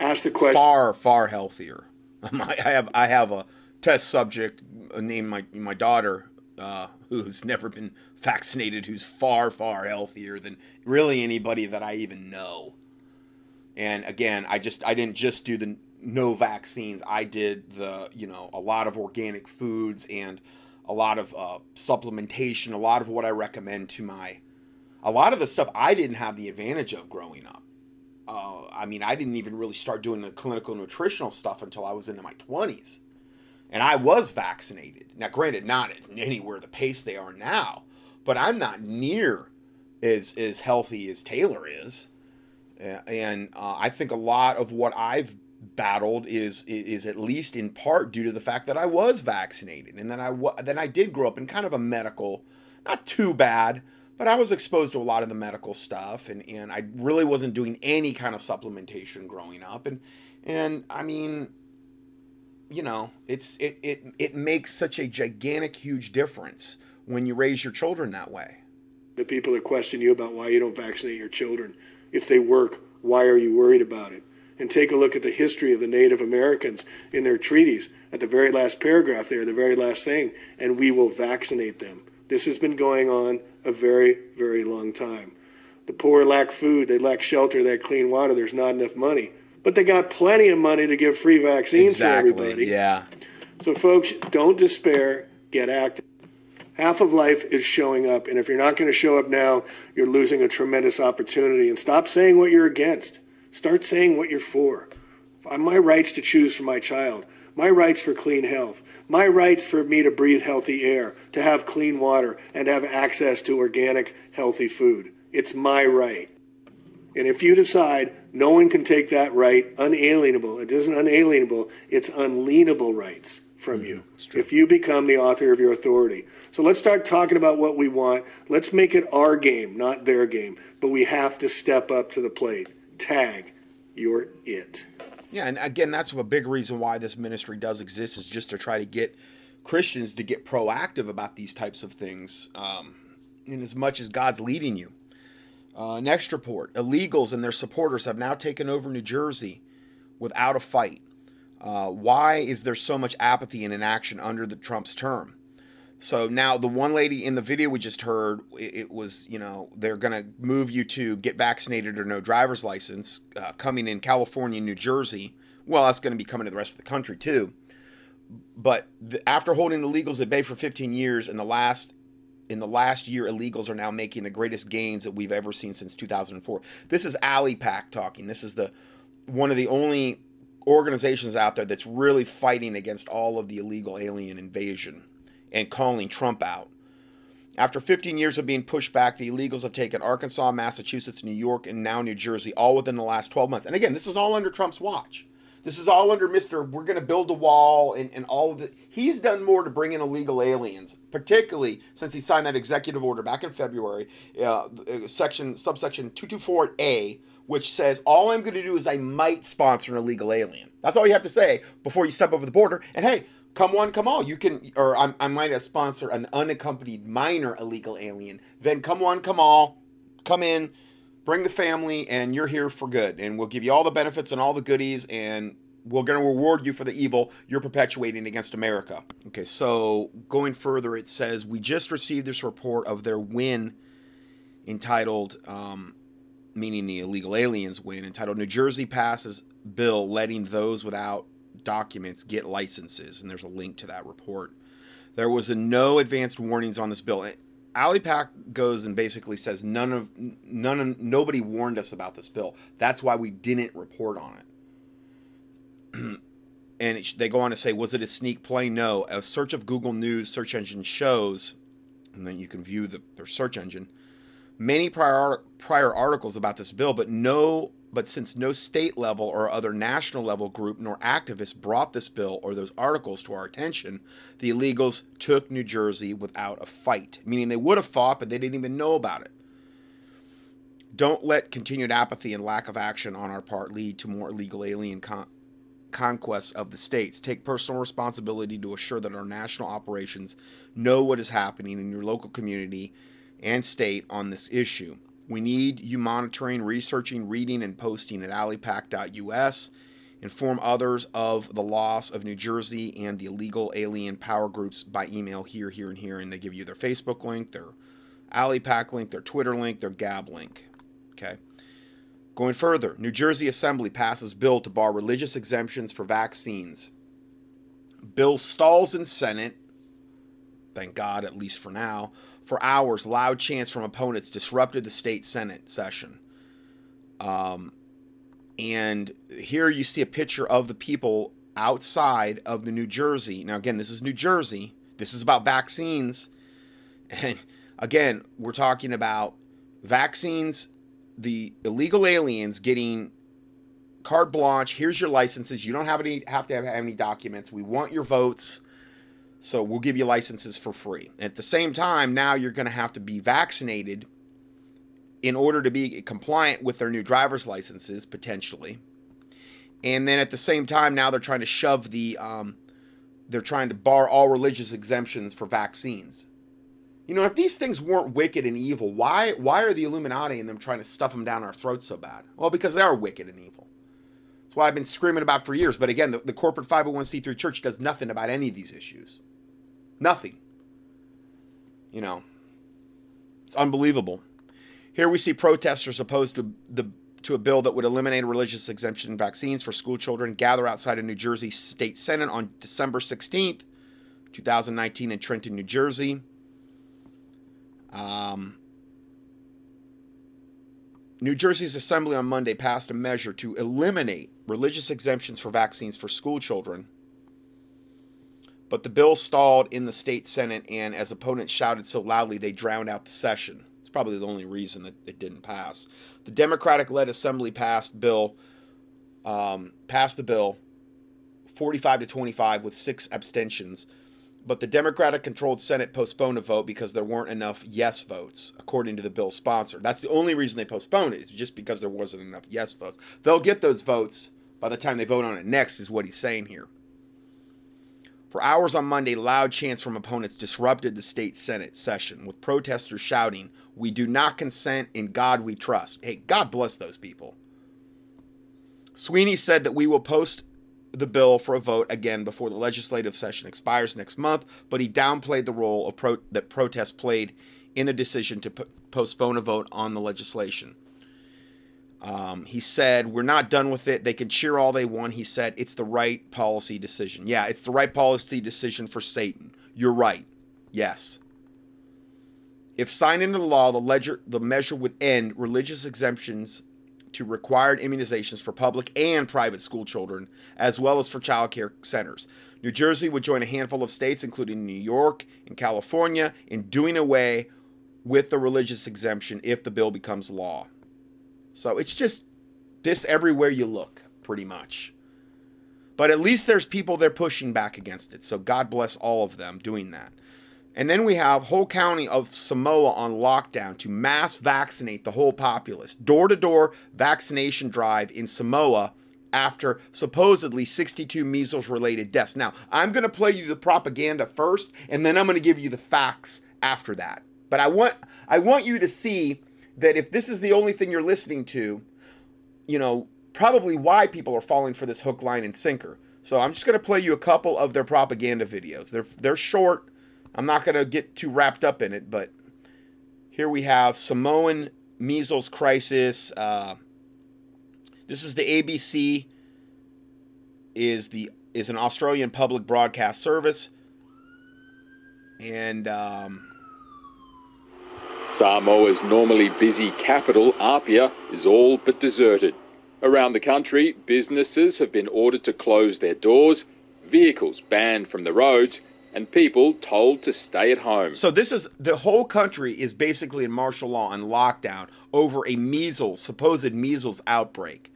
Ask the question. Far, far healthier. I have I have a test subject named my my daughter uh, who's never been vaccinated, who's far, far healthier than really anybody that I even know. And again, I just I didn't just do the no vaccines. I did the you know a lot of organic foods and a lot of uh, supplementation. A lot of what I recommend to my a lot of the stuff I didn't have the advantage of growing up. Uh, I mean, I didn't even really start doing the clinical nutritional stuff until I was into my twenties, and I was vaccinated. Now, granted, not at anywhere the pace they are now, but I'm not near as as healthy as Taylor is and uh, I think a lot of what I've battled is is at least in part due to the fact that I was vaccinated and then I then I did grow up in kind of a medical, not too bad, but I was exposed to a lot of the medical stuff and and I really wasn't doing any kind of supplementation growing up and and I mean you know it's it it it makes such a gigantic huge difference when you raise your children that way. The people that question you about why you don't vaccinate your children if they work, why are you worried about it? And take a look at the history of the Native Americans in their treaties. At the very last paragraph there, the very last thing, and we will vaccinate them. This has been going on a very, very long time. The poor lack food, they lack shelter, they lack clean water, there's not enough money. But they got plenty of money to give free vaccines exactly, to everybody. Yeah. So, folks, don't despair, get active. Half of life is showing up. And if you're not going to show up now, you're losing a tremendous opportunity. And stop saying what you're against. Start saying what you're for. My rights to choose for my child. My rights for clean health. My rights for me to breathe healthy air, to have clean water, and have access to organic, healthy food. It's my right. And if you decide no one can take that right, unalienable, it isn't unalienable, it's unalienable rights from mm-hmm. you. If you become the author of your authority. So let's start talking about what we want. Let's make it our game, not their game. But we have to step up to the plate. Tag, you're it. Yeah, and again, that's a big reason why this ministry does exist is just to try to get Christians to get proactive about these types of things. Um, in as much as God's leading you. Uh, next report: illegals and their supporters have now taken over New Jersey without a fight. Uh, why is there so much apathy and inaction under the Trump's term? So now the one lady in the video we just heard, it, was you know they're gonna move you to get vaccinated or no driver's license, uh, coming in California, New Jersey. Well, that's going to be coming to the rest of the country too. But the, after holding illegals at bay for 15 years, in the last in the last year, illegals are now making the greatest gains that we've ever seen since 2004. This is ALIPAC talking. This is the one of the only organizations out there that's really fighting against all of the illegal alien invasion and calling Trump out. After 15 years of being pushed back, the illegals have taken Arkansas, Massachusetts, New York, and now New Jersey, all within the last 12 months. And again, this is all under Trump's watch. This is all under Mr. We're going to build a wall and, and all of it. He's done more to bring in illegal aliens, particularly since he signed that executive order back in February, uh, uh section subsection 224A, which says all I'm going to do is I might sponsor an illegal alien. That's all you have to say before you step over the border. And hey, come one, come all. You can, or I, I might sponsor an unaccompanied minor illegal alien. Then come one, come all, come in, bring the family, and you're here for good. And we'll give you all the benefits and all the goodies, and we're going to reward you for the evil you're perpetuating against America. Okay, so going further, it says we just received this report of their win entitled, um, meaning the illegal aliens win, entitled New Jersey passes bill letting those without documents get licenses. And there's a link to that report. There was a no advanced warnings on this bill. Ali ALIPAC goes and basically says none of none of nobody warned us about this bill. That's why we didn't report on it. and it, they go on to say, was it a sneak play? No. A search of Google News search engine shows, and then you can view the, their search engine, many prior prior articles about this bill, but no but since no state level or other national level group nor activists brought this bill or those articles to our attention, the illegals took New Jersey without a fight, meaning they would have fought, but they didn't even know about it. Don't let continued apathy and lack of action on our part lead to more illegal alien con- conquests of the states. Take personal responsibility to assure that our national operations know what is happening in your local community and state on this issue. We need you monitoring, researching, reading, and posting at alipac.us. Inform others of the loss of New Jersey and the illegal alien power groups by email here, here, and here. And they give you their Facebook link, their AliPac link, their Twitter link, their Gab link. Okay. Going further, New Jersey Assembly passes bill to bar religious exemptions for vaccines. Bill stalls in Senate. Thank God, at least for now. For hours, loud chants from opponents disrupted the state Senate session. Um, and here you see a picture of the people outside of the New Jersey. Now, again, this is New Jersey. This is about vaccines. And again, we're talking about vaccines, the illegal aliens getting carte blanche. Here's your licenses. You don't have any have to have any documents. We want your votes. So we'll give you licenses for free. At the same time, now you're going to have to be vaccinated in order to be compliant with their new driver's licenses, potentially. And then at the same time, now they're trying to shove the, um, they're trying to bar all religious exemptions for vaccines. You know, if these things weren't wicked and evil, why why are the Illuminati and them trying to stuff them down our throats so bad? Well, because they are wicked and evil. That's why I've been screaming about for years. But again, the, the corporate 501c3 church does nothing about any of these issues. Nothing. You know, it's unbelievable. Here we see protesters opposed to the to a bill that would eliminate religious exemption vaccines for school children gather outside of New Jersey State Senate on December 16th, 2019 in Trenton, New Jersey. Um, New Jersey's assembly on Monday passed a measure to eliminate religious exemptions for vaccines for school children but the bill stalled in the state Senate, and as opponents shouted so loudly, they drowned out the session. It's probably the only reason that it didn't pass. The Democratic-led assembly passed bill, um, passed the bill, 45 to 25 with six abstentions. But the Democratic-controlled Senate postponed a vote because there weren't enough yes votes, according to the bill's sponsor. That's the only reason they postponed it, is just because there wasn't enough yes votes. They'll get those votes by the time they vote on it next, is what he's saying here. For hours on Monday, loud chants from opponents disrupted the state Senate session, with protesters shouting, We do not consent, in God we trust. Hey, God bless those people. Sweeney said that we will post the bill for a vote again before the legislative session expires next month, but he downplayed the role pro- that protests played in the decision to p- postpone a vote on the legislation. Um, he said, We're not done with it. They can cheer all they want. He said, It's the right policy decision. Yeah, it's the right policy decision for Satan. You're right. Yes. If signed into law, the, ledger, the measure would end religious exemptions to required immunizations for public and private school children, as well as for child care centers. New Jersey would join a handful of states, including New York and California, in doing away with the religious exemption if the bill becomes law. So it's just this everywhere you look, pretty much. But at least there's people they're pushing back against it. So God bless all of them doing that. And then we have whole county of Samoa on lockdown to mass vaccinate the whole populace. Door to door vaccination drive in Samoa after supposedly 62 measles related deaths. Now, I'm going to play you the propaganda first and then I'm going to give you the facts after that. But I want I want you to see that if this is the only thing you're listening to, you know, probably why people are falling for this hook, line, and sinker. So I'm just going to play you a couple of their propaganda videos. They're they're short. I'm not going to get too wrapped up in it, but here we have Samoan measles crisis. Uh, this is the ABC. Is the is an Australian public broadcast service, and um, Samoa's normally busy capital, Apia, is all but deserted. Around the country, businesses have been ordered to close their doors, vehicles banned from the roads, and people told to stay at home. So this is the whole country is basically in martial law and lockdown over a measles supposed measles outbreak.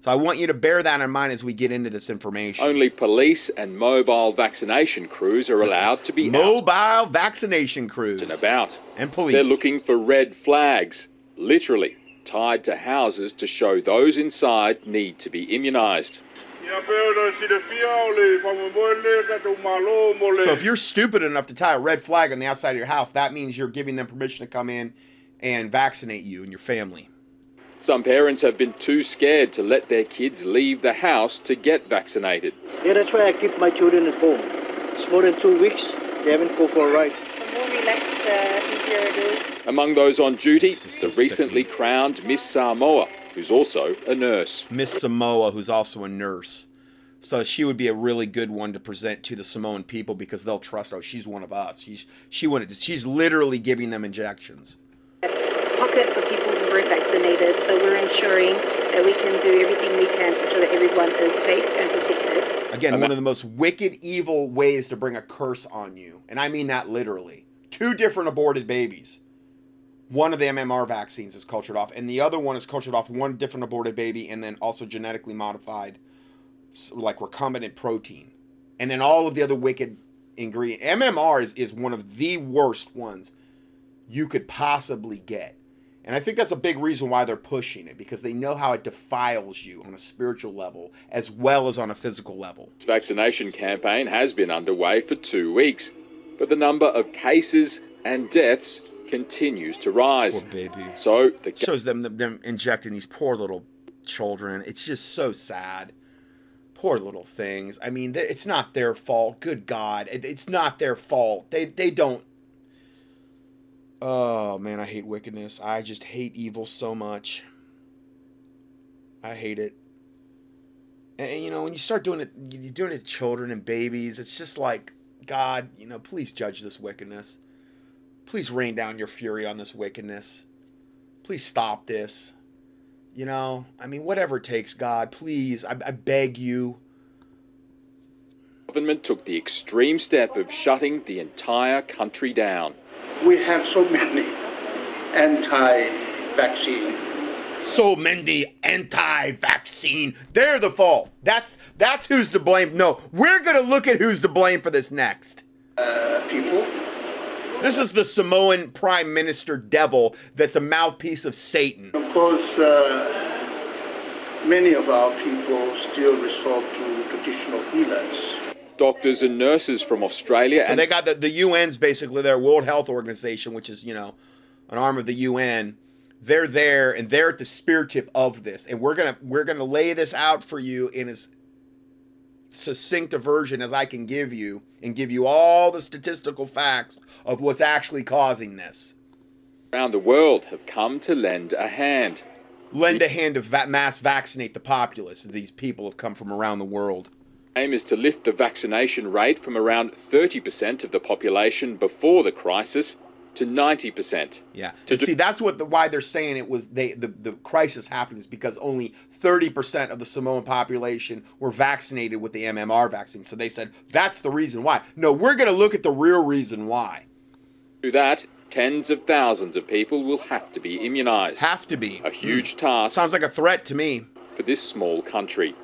So I want you to bear that in mind as we get into this information. Only police and mobile vaccination crews are allowed to be mobile out vaccination crews and about. And police. They're looking for red flags, literally tied to houses to show those inside need to be immunized. So if you're stupid enough to tie a red flag on the outside of your house, that means you're giving them permission to come in and vaccinate you and your family. Some parents have been too scared to let their kids leave the house to get vaccinated. Yeah, that's why I keep my children at home. It's more than two weeks. They haven't go for a ride. The more relaxed, uh, easier it is. Among those on duty, so the recently sickening. crowned Miss Samoa, who's also a nurse. Miss Samoa, who's also a nurse. So she would be a really good one to present to the Samoan people because they'll trust. her. she's one of us. She's she wanted. To, she's literally giving them injections. Pockets of people who weren't vaccinated, so we're ensuring that we can do everything we can to ensure that everyone is safe and protected. Again, I'm one of the most wicked, evil ways to bring a curse on you, and I mean that literally. Two different aborted babies. One of the MMR vaccines is cultured off, and the other one is cultured off one different aborted baby, and then also genetically modified, like recombinant protein, and then all of the other wicked ingredient. MMR is is one of the worst ones you could possibly get. And I think that's a big reason why they're pushing it because they know how it defiles you on a spiritual level as well as on a physical level. This vaccination campaign has been underway for two weeks, but the number of cases and deaths continues to rise. Poor baby. So the Shows them them injecting these poor little children. It's just so sad. Poor little things. I mean, it's not their fault. Good God, it's not their fault. They they don't. Oh man, I hate wickedness. I just hate evil so much. I hate it. And, and, you know, when you start doing it, you're doing it to children and babies. It's just like God. You know, please judge this wickedness. Please rain down your fury on this wickedness please stop this. You know, I mean, whatever it takes, God, please, I, I beg you. government took the extreme step of shutting the entire country down. We have so many anti-vaccine. So many anti-vaccine. They're the fault. That's that's who's to blame. No, we're gonna look at who's to blame for this next. uh, people. This is the Samoan Prime Minister devil that's a mouthpiece of Satan. Of course, uh, many of our people still resort to traditional healers. Doctors and nurses from Australia So and they got the, the UN's basically their World Health Organization, which is, you know, an arm of the UN. They're there and they're at the spear tip of this. And we're gonna we're gonna lay this out for you in as succinct a version as I can give you and give you all the statistical facts of what's actually causing this. around the world have come to lend a hand. Lend a hand to va- mass vaccinate the populace. These people have come from around the world. Aim is to lift the vaccination rate from around 30% of the population before the crisis to 90%. Yeah. To do- see, that's what the why they're saying it was they the, the crisis happened is because only 30% of the Samoan population were vaccinated with the MMR vaccine. So they said that's the reason why. No, we're going to look at the real reason why. To that, tens of thousands of people will have to be immunized. Have to be. A huge task Sounds like a threat to me. for this small country.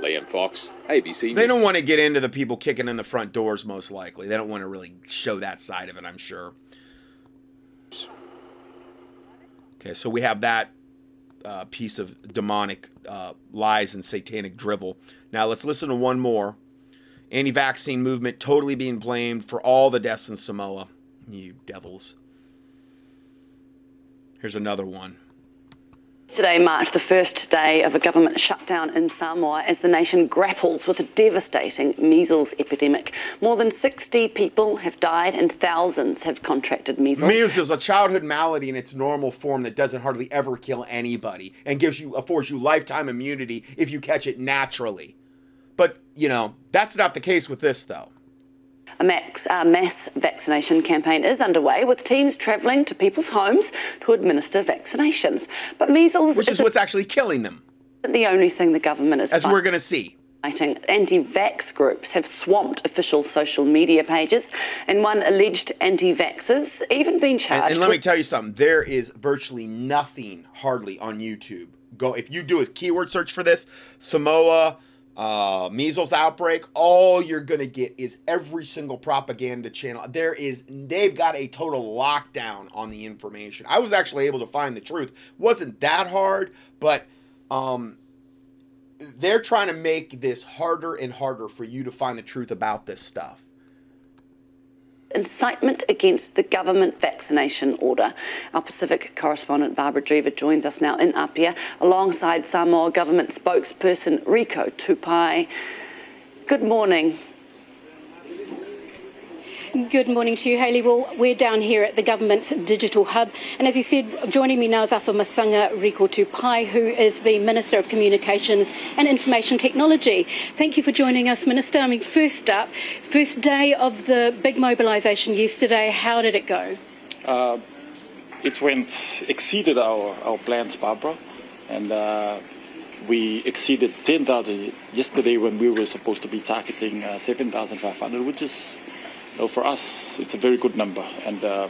Liam Fox, ABC They don't want to get into the people kicking in the front doors most likely. They don't want to really show that side of it, I'm sure. Okay, so we have that uh, piece of demonic uh, lies and satanic drivel. Now let's listen to one more. Anti-vaccine movement totally being blamed for all the deaths in Samoa. You devils. Here's another one. Today marked the first day of a government shutdown in Samoa as the nation grapples with a devastating measles epidemic. More than 60 people have died and thousands have contracted measles. Measles a childhood malady in its normal form that doesn't hardly ever kill anybody and gives you affords you lifetime immunity if you catch it naturally. But, you know, that's not the case with this though. A max, uh, mass vaccination campaign is underway with teams travelling to people's homes to administer vaccinations. But measles. Which is, is what's actually killing them. The only thing the government is. As we're going to see. Anti vax groups have swamped official social media pages, and one alleged anti vaxxers even been charged. And, and let me tell you something there is virtually nothing hardly on YouTube. Go If you do a keyword search for this, Samoa, uh, measles outbreak, all you're going to get is every single propaganda channel. There is, they've got a total lockdown on the information. I was actually able to find the truth. Wasn't that hard, but um, they're trying to make this harder and harder for you to find the truth about this stuff incitement against the government vaccination order. Our Pacific correspondent Barbara Dreaver joins us now in Apia alongside Samoa government spokesperson Rico Tupai. Good morning. Good morning to you, Hayley. Well, we're down here at the government's digital hub. And as you said, joining me now is Afamasaga Rico Tupai, who is the Minister of Communications and Information Technology. Thank you for joining us, Minister. I mean, first up, first day of the big mobilisation yesterday, how did it go? Uh, it went, exceeded our, our plans, Barbara. And uh, we exceeded 10,000 yesterday when we were supposed to be targeting uh, 7,500, which is know, for us, it's a very good number, and uh,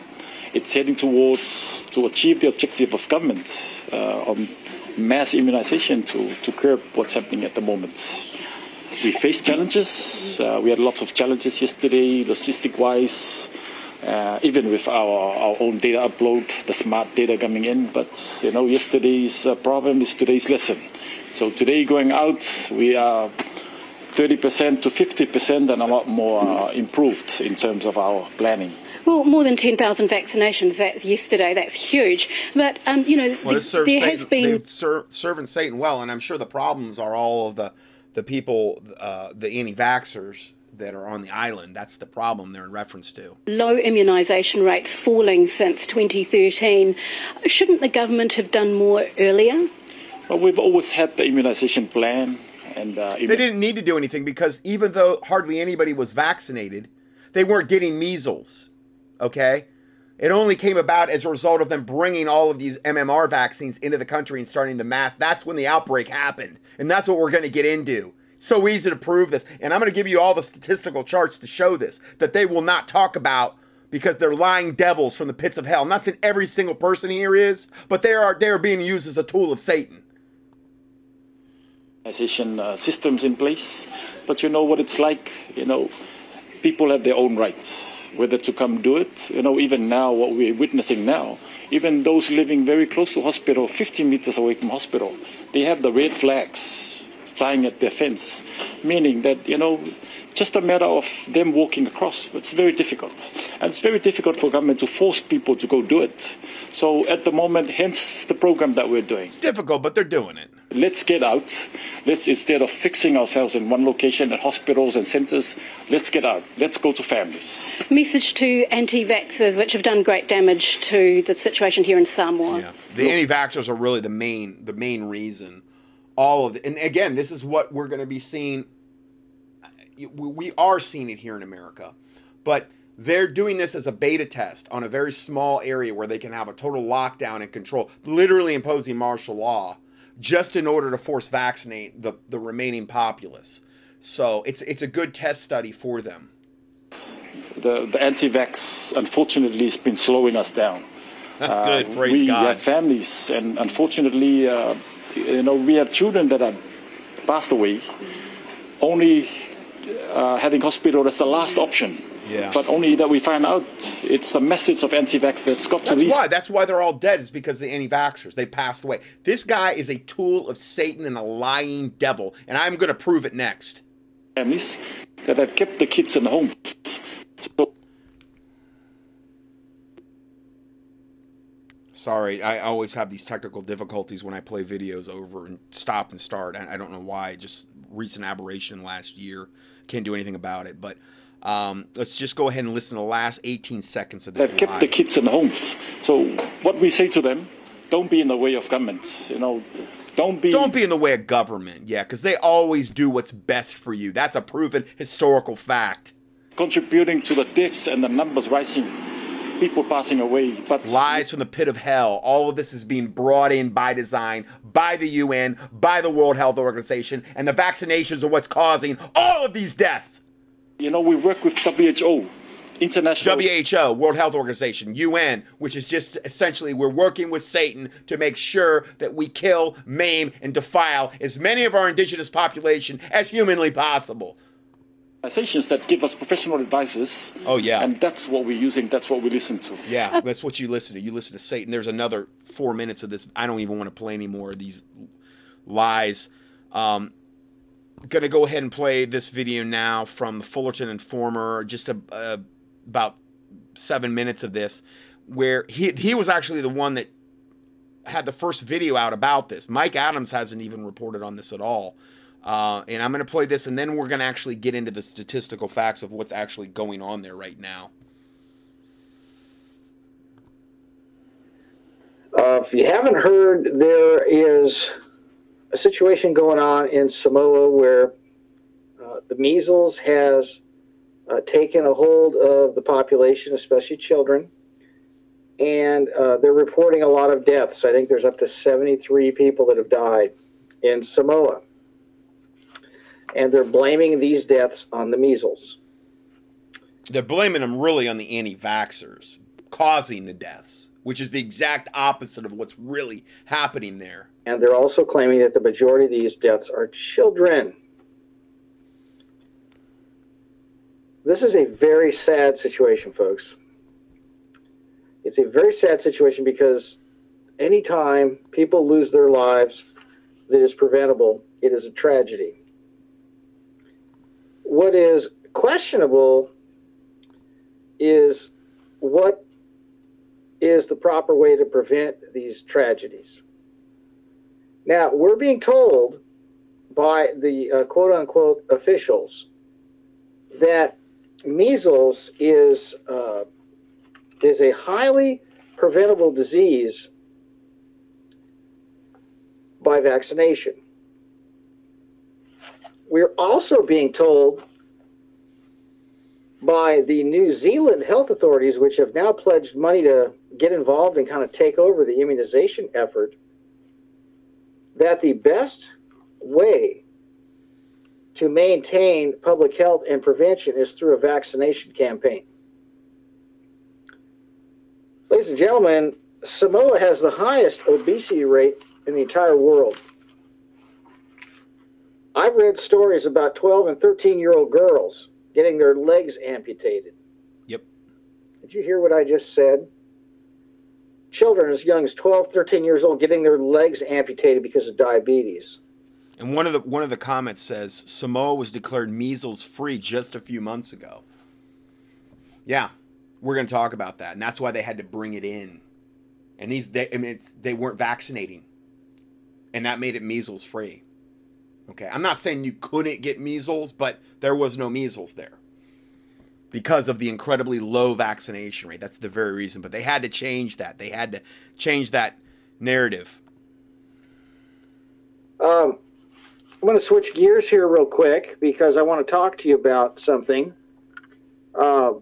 it's heading towards to achieve the objective of government uh, on mass immunization to, to curb what's happening at the moment. We face challenges. Uh, we had lots of challenges yesterday, logistic-wise, uh, even with our, our own data upload, the smart data coming in. But you know, yesterday's uh, problem is today's lesson. So today, going out, we are 30% to 50% and a lot more uh, improved in terms of our planning. Well, more than 10,000 vaccinations that's yesterday. That's huge. But, um, you know, well, the, there Satan, has been... They've ser- serving Satan well, and I'm sure the problems are all of the, the people, uh, the anti-vaxxers that are on the island. That's the problem they're in reference to. Low immunisation rates falling since 2013. Shouldn't the government have done more earlier? Well, we've always had the immunisation plan and uh, they didn't need to do anything because even though hardly anybody was vaccinated, they weren't getting measles. Okay, it only came about as a result of them bringing all of these MMR vaccines into the country and starting the mass. That's when the outbreak happened, and that's what we're going to get into. It's so easy to prove this, and I'm going to give you all the statistical charts to show this that they will not talk about because they're lying devils from the pits of hell. I'm not saying every single person here is, but they are they are being used as a tool of Satan uh, systems in place. But you know what it's like, you know, people have their own rights, whether to come do it. You know, even now, what we're witnessing now, even those living very close to hospital, 50 meters away from hospital, they have the red flags flying at their fence, meaning that, you know, just a matter of them walking across. It's very difficult. And it's very difficult for government to force people to go do it. So at the moment, hence the program that we're doing. It's difficult, but they're doing it. Let's get out. Let's, instead of fixing ourselves in one location at hospitals and centres, let's get out. Let's go to families. Message to anti vaxxers, which have done great damage to the situation here in Samoa. Yeah. The anti vaxxers are really the main, the main reason. All of it. And again, this is what we're going to be seeing we are seeing it here in America, but they're doing this as a beta test on a very small area where they can have a total lockdown and control, literally imposing martial law, just in order to force vaccinate the, the remaining populace. So it's it's a good test study for them. The the anti-vax unfortunately has been slowing us down. good, uh, praise we God. have families, and unfortunately, uh, you know, we have children that have passed away. Only uh, having hospital as the last option. Yeah. But only that we find out it's a message of anti-vax that's got that's to these. That's why. That's why they're all dead. Is because the anti-vaxxers they passed away. This guy is a tool of Satan and a lying devil, and I'm going to prove it next. Families that have kept the kids in the homes. So Sorry, I always have these technical difficulties when I play videos over and stop and start. I don't know why. Just recent aberration last year. Can't do anything about it. But um, let's just go ahead and listen to the last 18 seconds of this. They've kept the kids in homes. So what we say to them, don't be in the way of governments. You know, don't be. Don't be in the way of government. Yeah, because they always do what's best for you. That's a proven historical fact. Contributing to the deaths and the numbers rising, people passing away. But lies from the pit of hell. All of this is being brought in by design, by the UN, by the World Health Organization, and the vaccinations are what's causing all of these deaths. You know, we work with WHO international WHO, World Health Organization, UN, which is just essentially we're working with Satan to make sure that we kill, maim, and defile as many of our indigenous population as humanly possible. Organizations that give us professional advices. Oh yeah, and that's what we're using. That's what we listen to. Yeah, that's what you listen to. You listen to Satan. There's another four minutes of this. I don't even want to play anymore of these lies. Um, gonna go ahead and play this video now from the Fullerton Informer. Just a, a about seven minutes of this, where he he was actually the one that had the first video out about this. Mike Adams hasn't even reported on this at all. Uh, and I'm going to play this, and then we're going to actually get into the statistical facts of what's actually going on there right now. Uh, if you haven't heard, there is a situation going on in Samoa where uh, the measles has uh, taken a hold of the population, especially children, and uh, they're reporting a lot of deaths. I think there's up to 73 people that have died in Samoa. And they're blaming these deaths on the measles. They're blaming them really on the anti vaxxers causing the deaths, which is the exact opposite of what's really happening there. And they're also claiming that the majority of these deaths are children. This is a very sad situation, folks. It's a very sad situation because anytime people lose their lives that is preventable, it is a tragedy. What is questionable is what is the proper way to prevent these tragedies. Now, we're being told by the uh, quote unquote officials that measles is uh, is a highly preventable disease by vaccination. We're also being told by the New Zealand health authorities, which have now pledged money to get involved and kind of take over the immunization effort, that the best way to maintain public health and prevention is through a vaccination campaign. Ladies and gentlemen, Samoa has the highest obesity rate in the entire world. I've read stories about 12 and 13 year old girls getting their legs amputated. Yep. Did you hear what I just said? Children as young as 12, 13 years old getting their legs amputated because of diabetes. And one of the one of the comments says Samoa was declared measles free just a few months ago. Yeah, we're going to talk about that, and that's why they had to bring it in. And these, they, I mean, they weren't vaccinating, and that made it measles free. Okay, I'm not saying you couldn't get measles, but there was no measles there because of the incredibly low vaccination rate. That's the very reason. But they had to change that. They had to change that narrative. Um, I'm going to switch gears here real quick because I want to talk to you about something. Uh,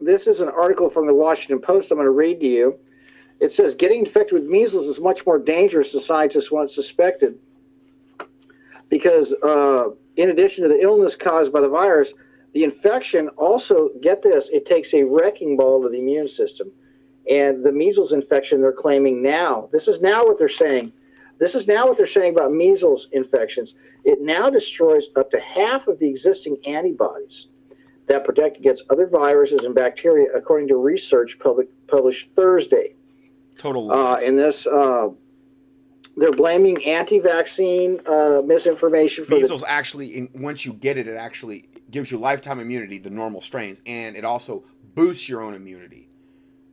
this is an article from the Washington Post I'm going to read to you. It says getting infected with measles is much more dangerous than scientists once suspected because, uh, in addition to the illness caused by the virus, the infection also, get this, it takes a wrecking ball to the immune system. And the measles infection they're claiming now, this is now what they're saying. This is now what they're saying about measles infections. It now destroys up to half of the existing antibodies that protect against other viruses and bacteria, according to research public, published Thursday. Total uh, in this, uh, they're blaming anti-vaccine uh, misinformation for measles. The- actually, in, once you get it, it actually gives you lifetime immunity, the normal strains, and it also boosts your own immunity.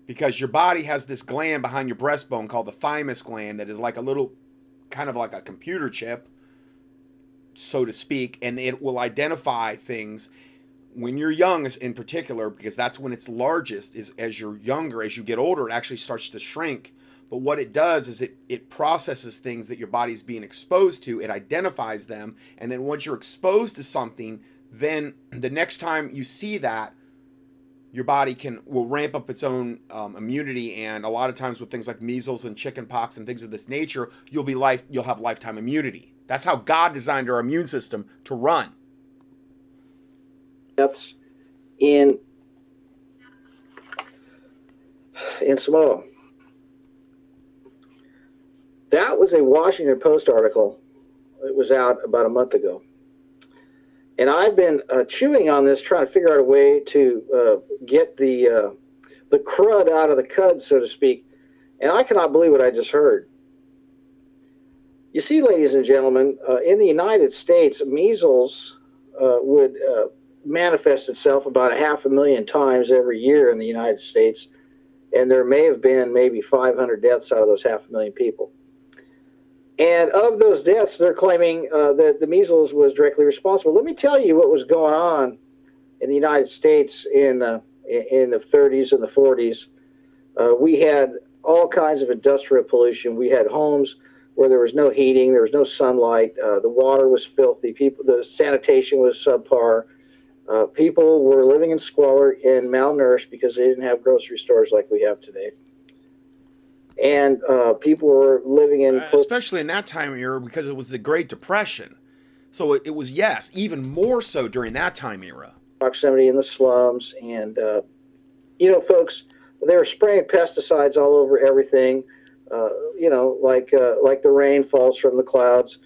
because your body has this gland behind your breastbone called the thymus gland that is like a little kind of like a computer chip so to speak and it will identify things when you're young in particular because that's when it's largest is as you're younger as you get older it actually starts to shrink but what it does is it it processes things that your body's being exposed to. It identifies them. And then once you're exposed to something then the next time you see that your body can will ramp up its own um, immunity. And a lot of times with things like measles and chickenpox and things of this nature you'll be life you'll have lifetime immunity. That's how god designed our immune system to run. That's in in Samoa. That was a Washington Post article. It was out about a month ago. And I've been uh, chewing on this, trying to figure out a way to uh, get the uh, the crud out of the cud, so to speak. And I cannot believe what I just heard. You see, ladies and gentlemen, uh, in the United States, measles uh, would uh, manifests itself about a half a million times every year in the United States, and there may have been maybe 500 deaths out of those half a million people. And of those deaths, they're claiming uh, that the measles was directly responsible. Let me tell you what was going on in the United States in the in the 30s and the 40s. Uh, we had all kinds of industrial pollution. We had homes where there was no heating, there was no sunlight, uh, the water was filthy, people, the sanitation was subpar uh, people were living in squalor and malnourished because they didn't have grocery stores like we have today. And uh, people were living in. Uh, especially in that time era because it was the Great Depression. So it, it, was, yes, even more so during that time era. Proximity in the slums. And, uh, you know, folks, they were spraying pesticides all over everything. Uh, you know, like uh, like the rain falls from the clouds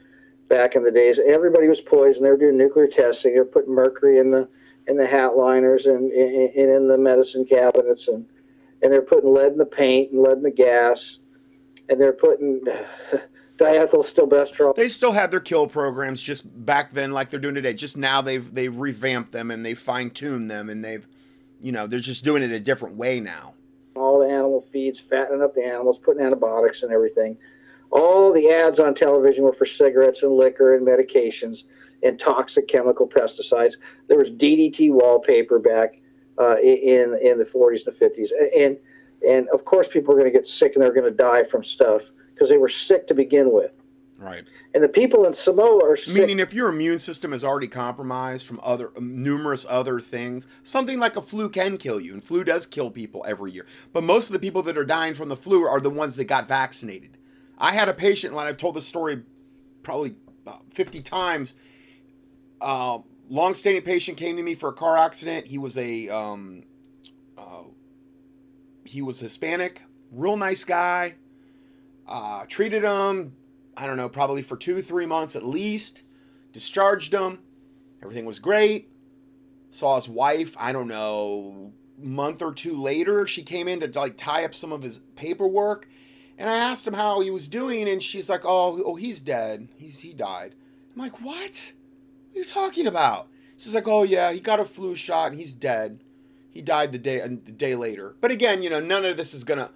back in the days. Everybody was poisoned. They were doing nuclear testing. They were putting mercury in the in the hat liners and, and, and in the medicine cabinets, and and they're putting lead in the paint and lead in the gas, and they're putting diethylstilbestrol. They still had their kill programs just back then, like they're doing today. Just now they've they've revamped them and they fine tuned them, and they've, you know, they're just doing it a different way now. All the animal feeds, fattening up the animals, putting antibiotics and everything all the ads on television were for cigarettes and liquor and medications and toxic chemical pesticides. There was DDT wallpaper back uh, in in the 40s and the 50s, and and of course people are going to get sick and they're going to die from stuff because they were sick to begin with. Right. And the people in Samoa are sick. Meaning, if your immune system is already compromised from other numerous other things, something like a flu can kill you, and flu does kill people every year. But most of the people that are dying from the flu are the ones that got vaccinated. I had a patient, and I've told this story probably 50 times. Uh, long-standing patient came to me for a car accident. He was a um, uh, he was Hispanic, real nice guy. Uh, treated him, I don't know, probably for two, three months at least. Discharged him. Everything was great. Saw his wife, I don't know, month or two later. She came in to like tie up some of his paperwork and I asked him how he was doing, and she's like, "Oh, oh, he's dead. He's he died." I'm like, "What? What are you talking about?" She's like, "Oh yeah, he got a flu shot and he's dead. He died the day a day later." But again, you know, none of this is gonna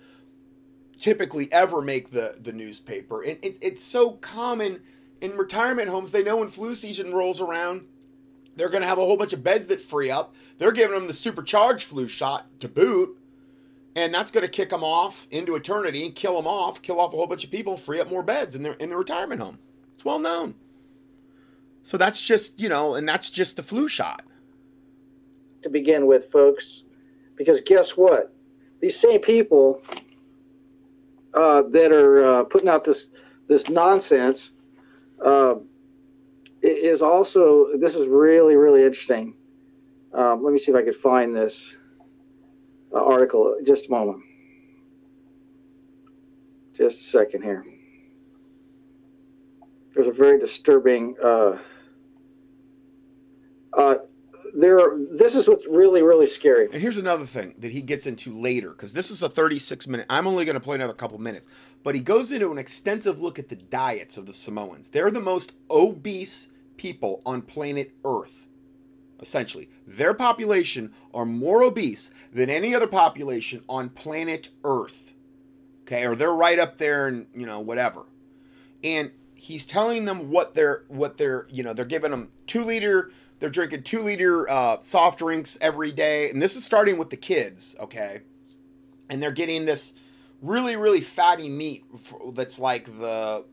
typically ever make the the newspaper, and it, it's so common in retirement homes. They know when flu season rolls around, they're gonna have a whole bunch of beds that free up. They're giving them the supercharged flu shot to boot and that's to kick them off into eternity, and kill them off, kill off a whole bunch of people, free up more beds in their in their retirement home. It's well known. So that's just you know, and that's just the flu shot. To begin with, folks, because guess what? These same people uh, that are uh, putting out this this nonsense uh, is also this is really really interesting. Um, let me see if I can find this. Uh, article. Just a moment. Just a second here. There's a very disturbing. Uh, there. This is what's really, really scary. And here's another thing that he gets into later, because this is a 36 minute. I'm only going to play another couple minutes, but he goes into an extensive look at the diets of the Samoans. They're the most obese people on planet Earth. essentially. Their population are more obese than any other population on planet Earth. Okay, or they're right up there and, you know, whatever. And he's telling them what they're what they're, you know, they're giving them 2 liter they're drinking 2 liter uh, soft drinks every day and this is starting with the kids, okay? And they're getting this really really fatty meat that's like the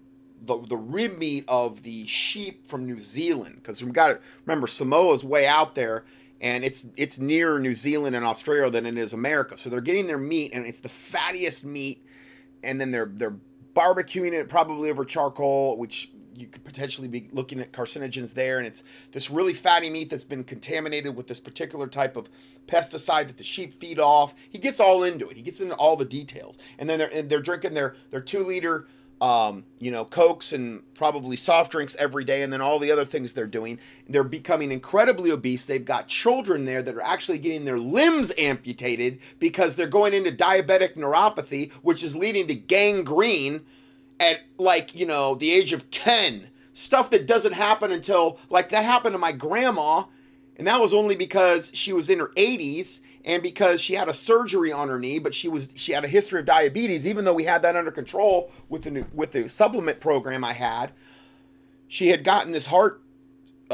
the, the rib meat of the sheep from New Zealand because we've got to remember Samoa's way out there and it's it's nearer New Zealand and Australia than it is America. So they're getting their meat and it's the fattiest meat and then they're they're barbecuing it probably over charcoal which you could potentially be looking at carcinogens there and it's this really fatty meat that's been contaminated with this particular type of pesticide that the sheep feed off he gets all into it he gets into all the details and then they're and they're drinking their their two liter um, you know, cokes and probably soft drinks every day, and then all the other things they're doing. They're becoming incredibly obese. They've got children there that are actually getting their limbs amputated because they're going into diabetic neuropathy, which is leading to gangrene at like, you know, the age of 10. Stuff that doesn't happen until, like, that happened to my grandma, and that was only because she was in her 80s and because she had a surgery on her knee, but she was she had a history of diabetes. Even though we had that under control with the new, with the supplement program I had, she had gotten this heart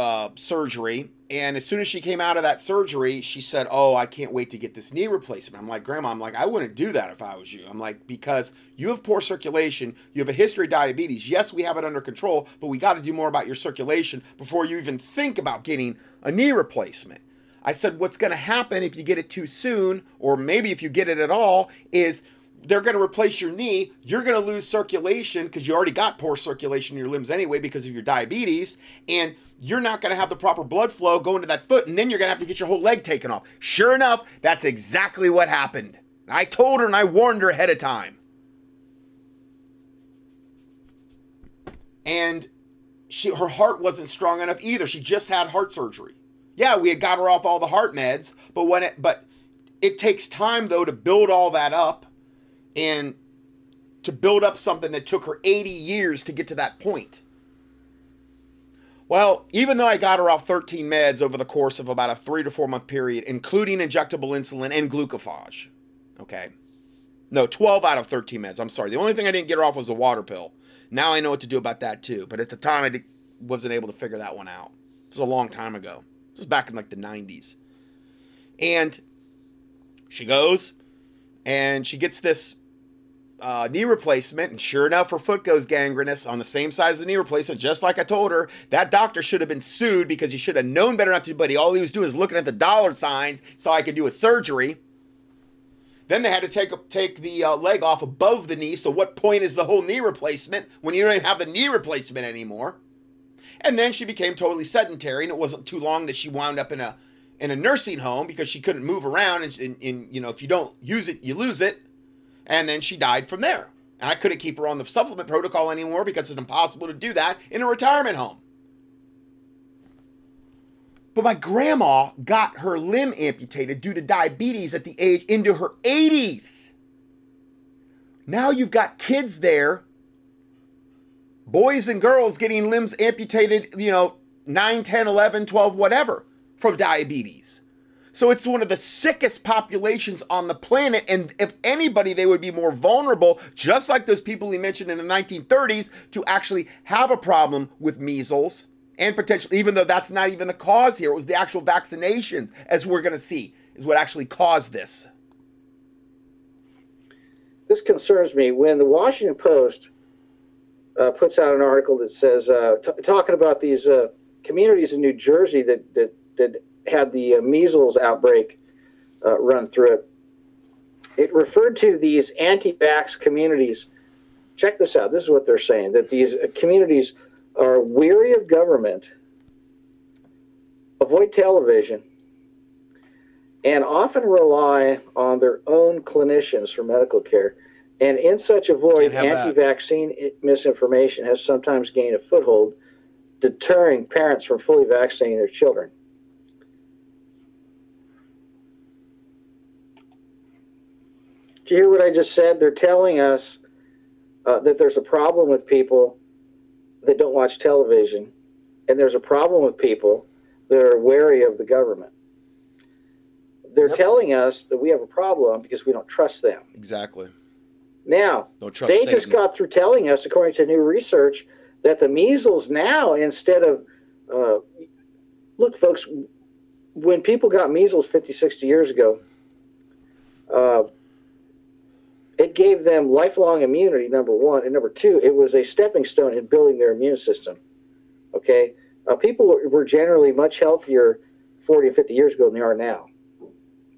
uh, surgery, and as soon as she came out of that surgery, she said, "Oh, I can't wait to get this knee replacement." I'm like, "Grandma, I'm like, I wouldn't do that if I was you." I'm like, because you have poor circulation, you have a history of diabetes. Yes, we have it under control, but we got to do more about your circulation before you even think about getting a knee replacement. I said, what's going to happen if you get it too soon, or maybe if you get it at all, is they're going to replace your knee. You're going to lose circulation because you already got poor circulation in your limbs anyway because of your diabetes. And you're not going to have the proper blood flow going to that foot. And then you're going to have to get your whole leg taken off. Sure enough, that's exactly what happened. I told her and I warned her ahead of time. And she, her heart wasn't strong enough either. She just had heart surgery. Yeah, we had got her off all the heart meds, but when it but it takes time though to build all that up and to build up something that took her 80 years to get to that point. Well, even though I got her off 13 meds over the course of about a three to four month period, including injectable insulin and glucophage, okay? No, 12 out of 13 meds. I'm sorry. The only thing I didn't get her off was the water pill. Now I know what to do about that too. But at the time, I wasn't able to figure that one out. It was a long time ago. This was back in like the 90s. And she goes and she gets this uh, knee replacement, and sure enough, her foot goes gangrenous on the same size as the knee replacement, just like I told her. That doctor should have been sued because he should have known better not to, but he, all he was doing is looking at the dollar signs so I could do a surgery. Then they had to take take the uh, leg off above the knee. So what point is the whole knee replacement when you don't even have the knee replacement anymore? And then she became totally sedentary, and it wasn't too long that she wound up in a in a nursing home because she couldn't move around. And, and, and you know, if you don't use it, you lose it. And then she died from there. And I couldn't keep her on the supplement protocol anymore because it's impossible to do that in a retirement home. But my grandma got her limb amputated due to diabetes at the age into her 80s. Now you've got kids there boys and girls getting limbs amputated, you know, 9, 10, 11, 12, whatever, from diabetes. So it's one of the sickest populations on the planet. And if anybody, they would be more vulnerable, just like those people he mentioned in the 1930s, to actually have a problem with measles and potentially, even though that's not even the cause here, it was the actual vaccinations, as we're going to see, is what actually caused this. This concerns me. When the Washington Post uh, puts out an article that says uh, t- talking about these uh, communities in New Jersey that that, that had the uh, measles outbreak uh, run through it. It referred to these anti-vax communities. Check this out. This is what they're saying: that these uh, communities are weary of government, avoid television, and often rely on their own clinicians for medical care. And in such a void, anti vaccine misinformation has sometimes gained a foothold, deterring parents from fully vaccinating their children. Do you hear what I just said? They're telling us uh, that there's a problem with people that don't watch television, and there's a problem with people that are wary of the government. They're yep. telling us that we have a problem because we don't trust them. Exactly. Now, they Satan. just got through telling us, according to new research, that the measles now, instead of, uh, look, folks, when people got measles 50, 60 years ago, uh, it gave them lifelong immunity, number one. And number two, it was a stepping stone in building their immune system. Okay? Uh, people were generally much healthier 40 and 50 years ago than they are now.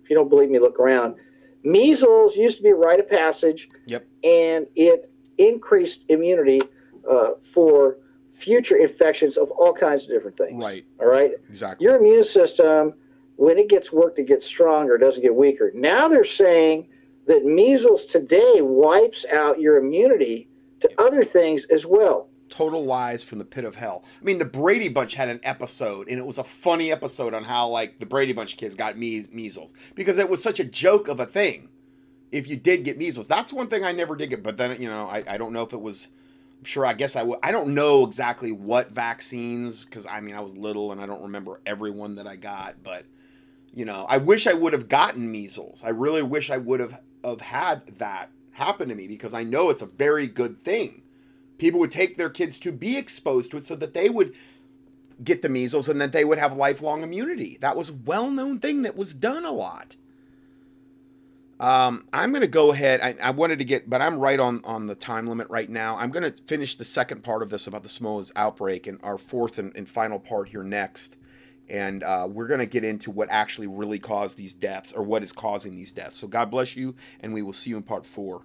If you don't believe me, look around. Measles used to be a rite of passage. Yep. And it increased immunity uh, for future infections of all kinds of different things. Right. All right. Exactly. Your immune system, when it gets worked, it gets stronger, it doesn't get weaker. Now they're saying that measles today wipes out your immunity to other things as well. Total lies from the pit of hell. I mean, the Brady Bunch had an episode, and it was a funny episode on how like the Brady Bunch kids got me- measles because it was such a joke of a thing. If you did get measles, that's one thing I never did get. But then you know, I, I don't know if it was. I'm sure. I guess I would. I don't know exactly what vaccines because I mean I was little and I don't remember everyone that I got. But you know, I wish I would have gotten measles. I really wish I would have of had that happen to me because I know it's a very good thing. People would take their kids to be exposed to it so that they would get the measles and that they would have lifelong immunity. That was a well-known thing that was done a lot. Um, I'm going to go ahead. I, I, wanted to get, but I'm right on on the time limit right now. I'm going to finish the second part of this about the Samoa's outbreak and our fourth and, and final part here next and uh, we're going to get into what actually really caused these deaths or what is causing these deaths. So God bless you, and we will see you in part four.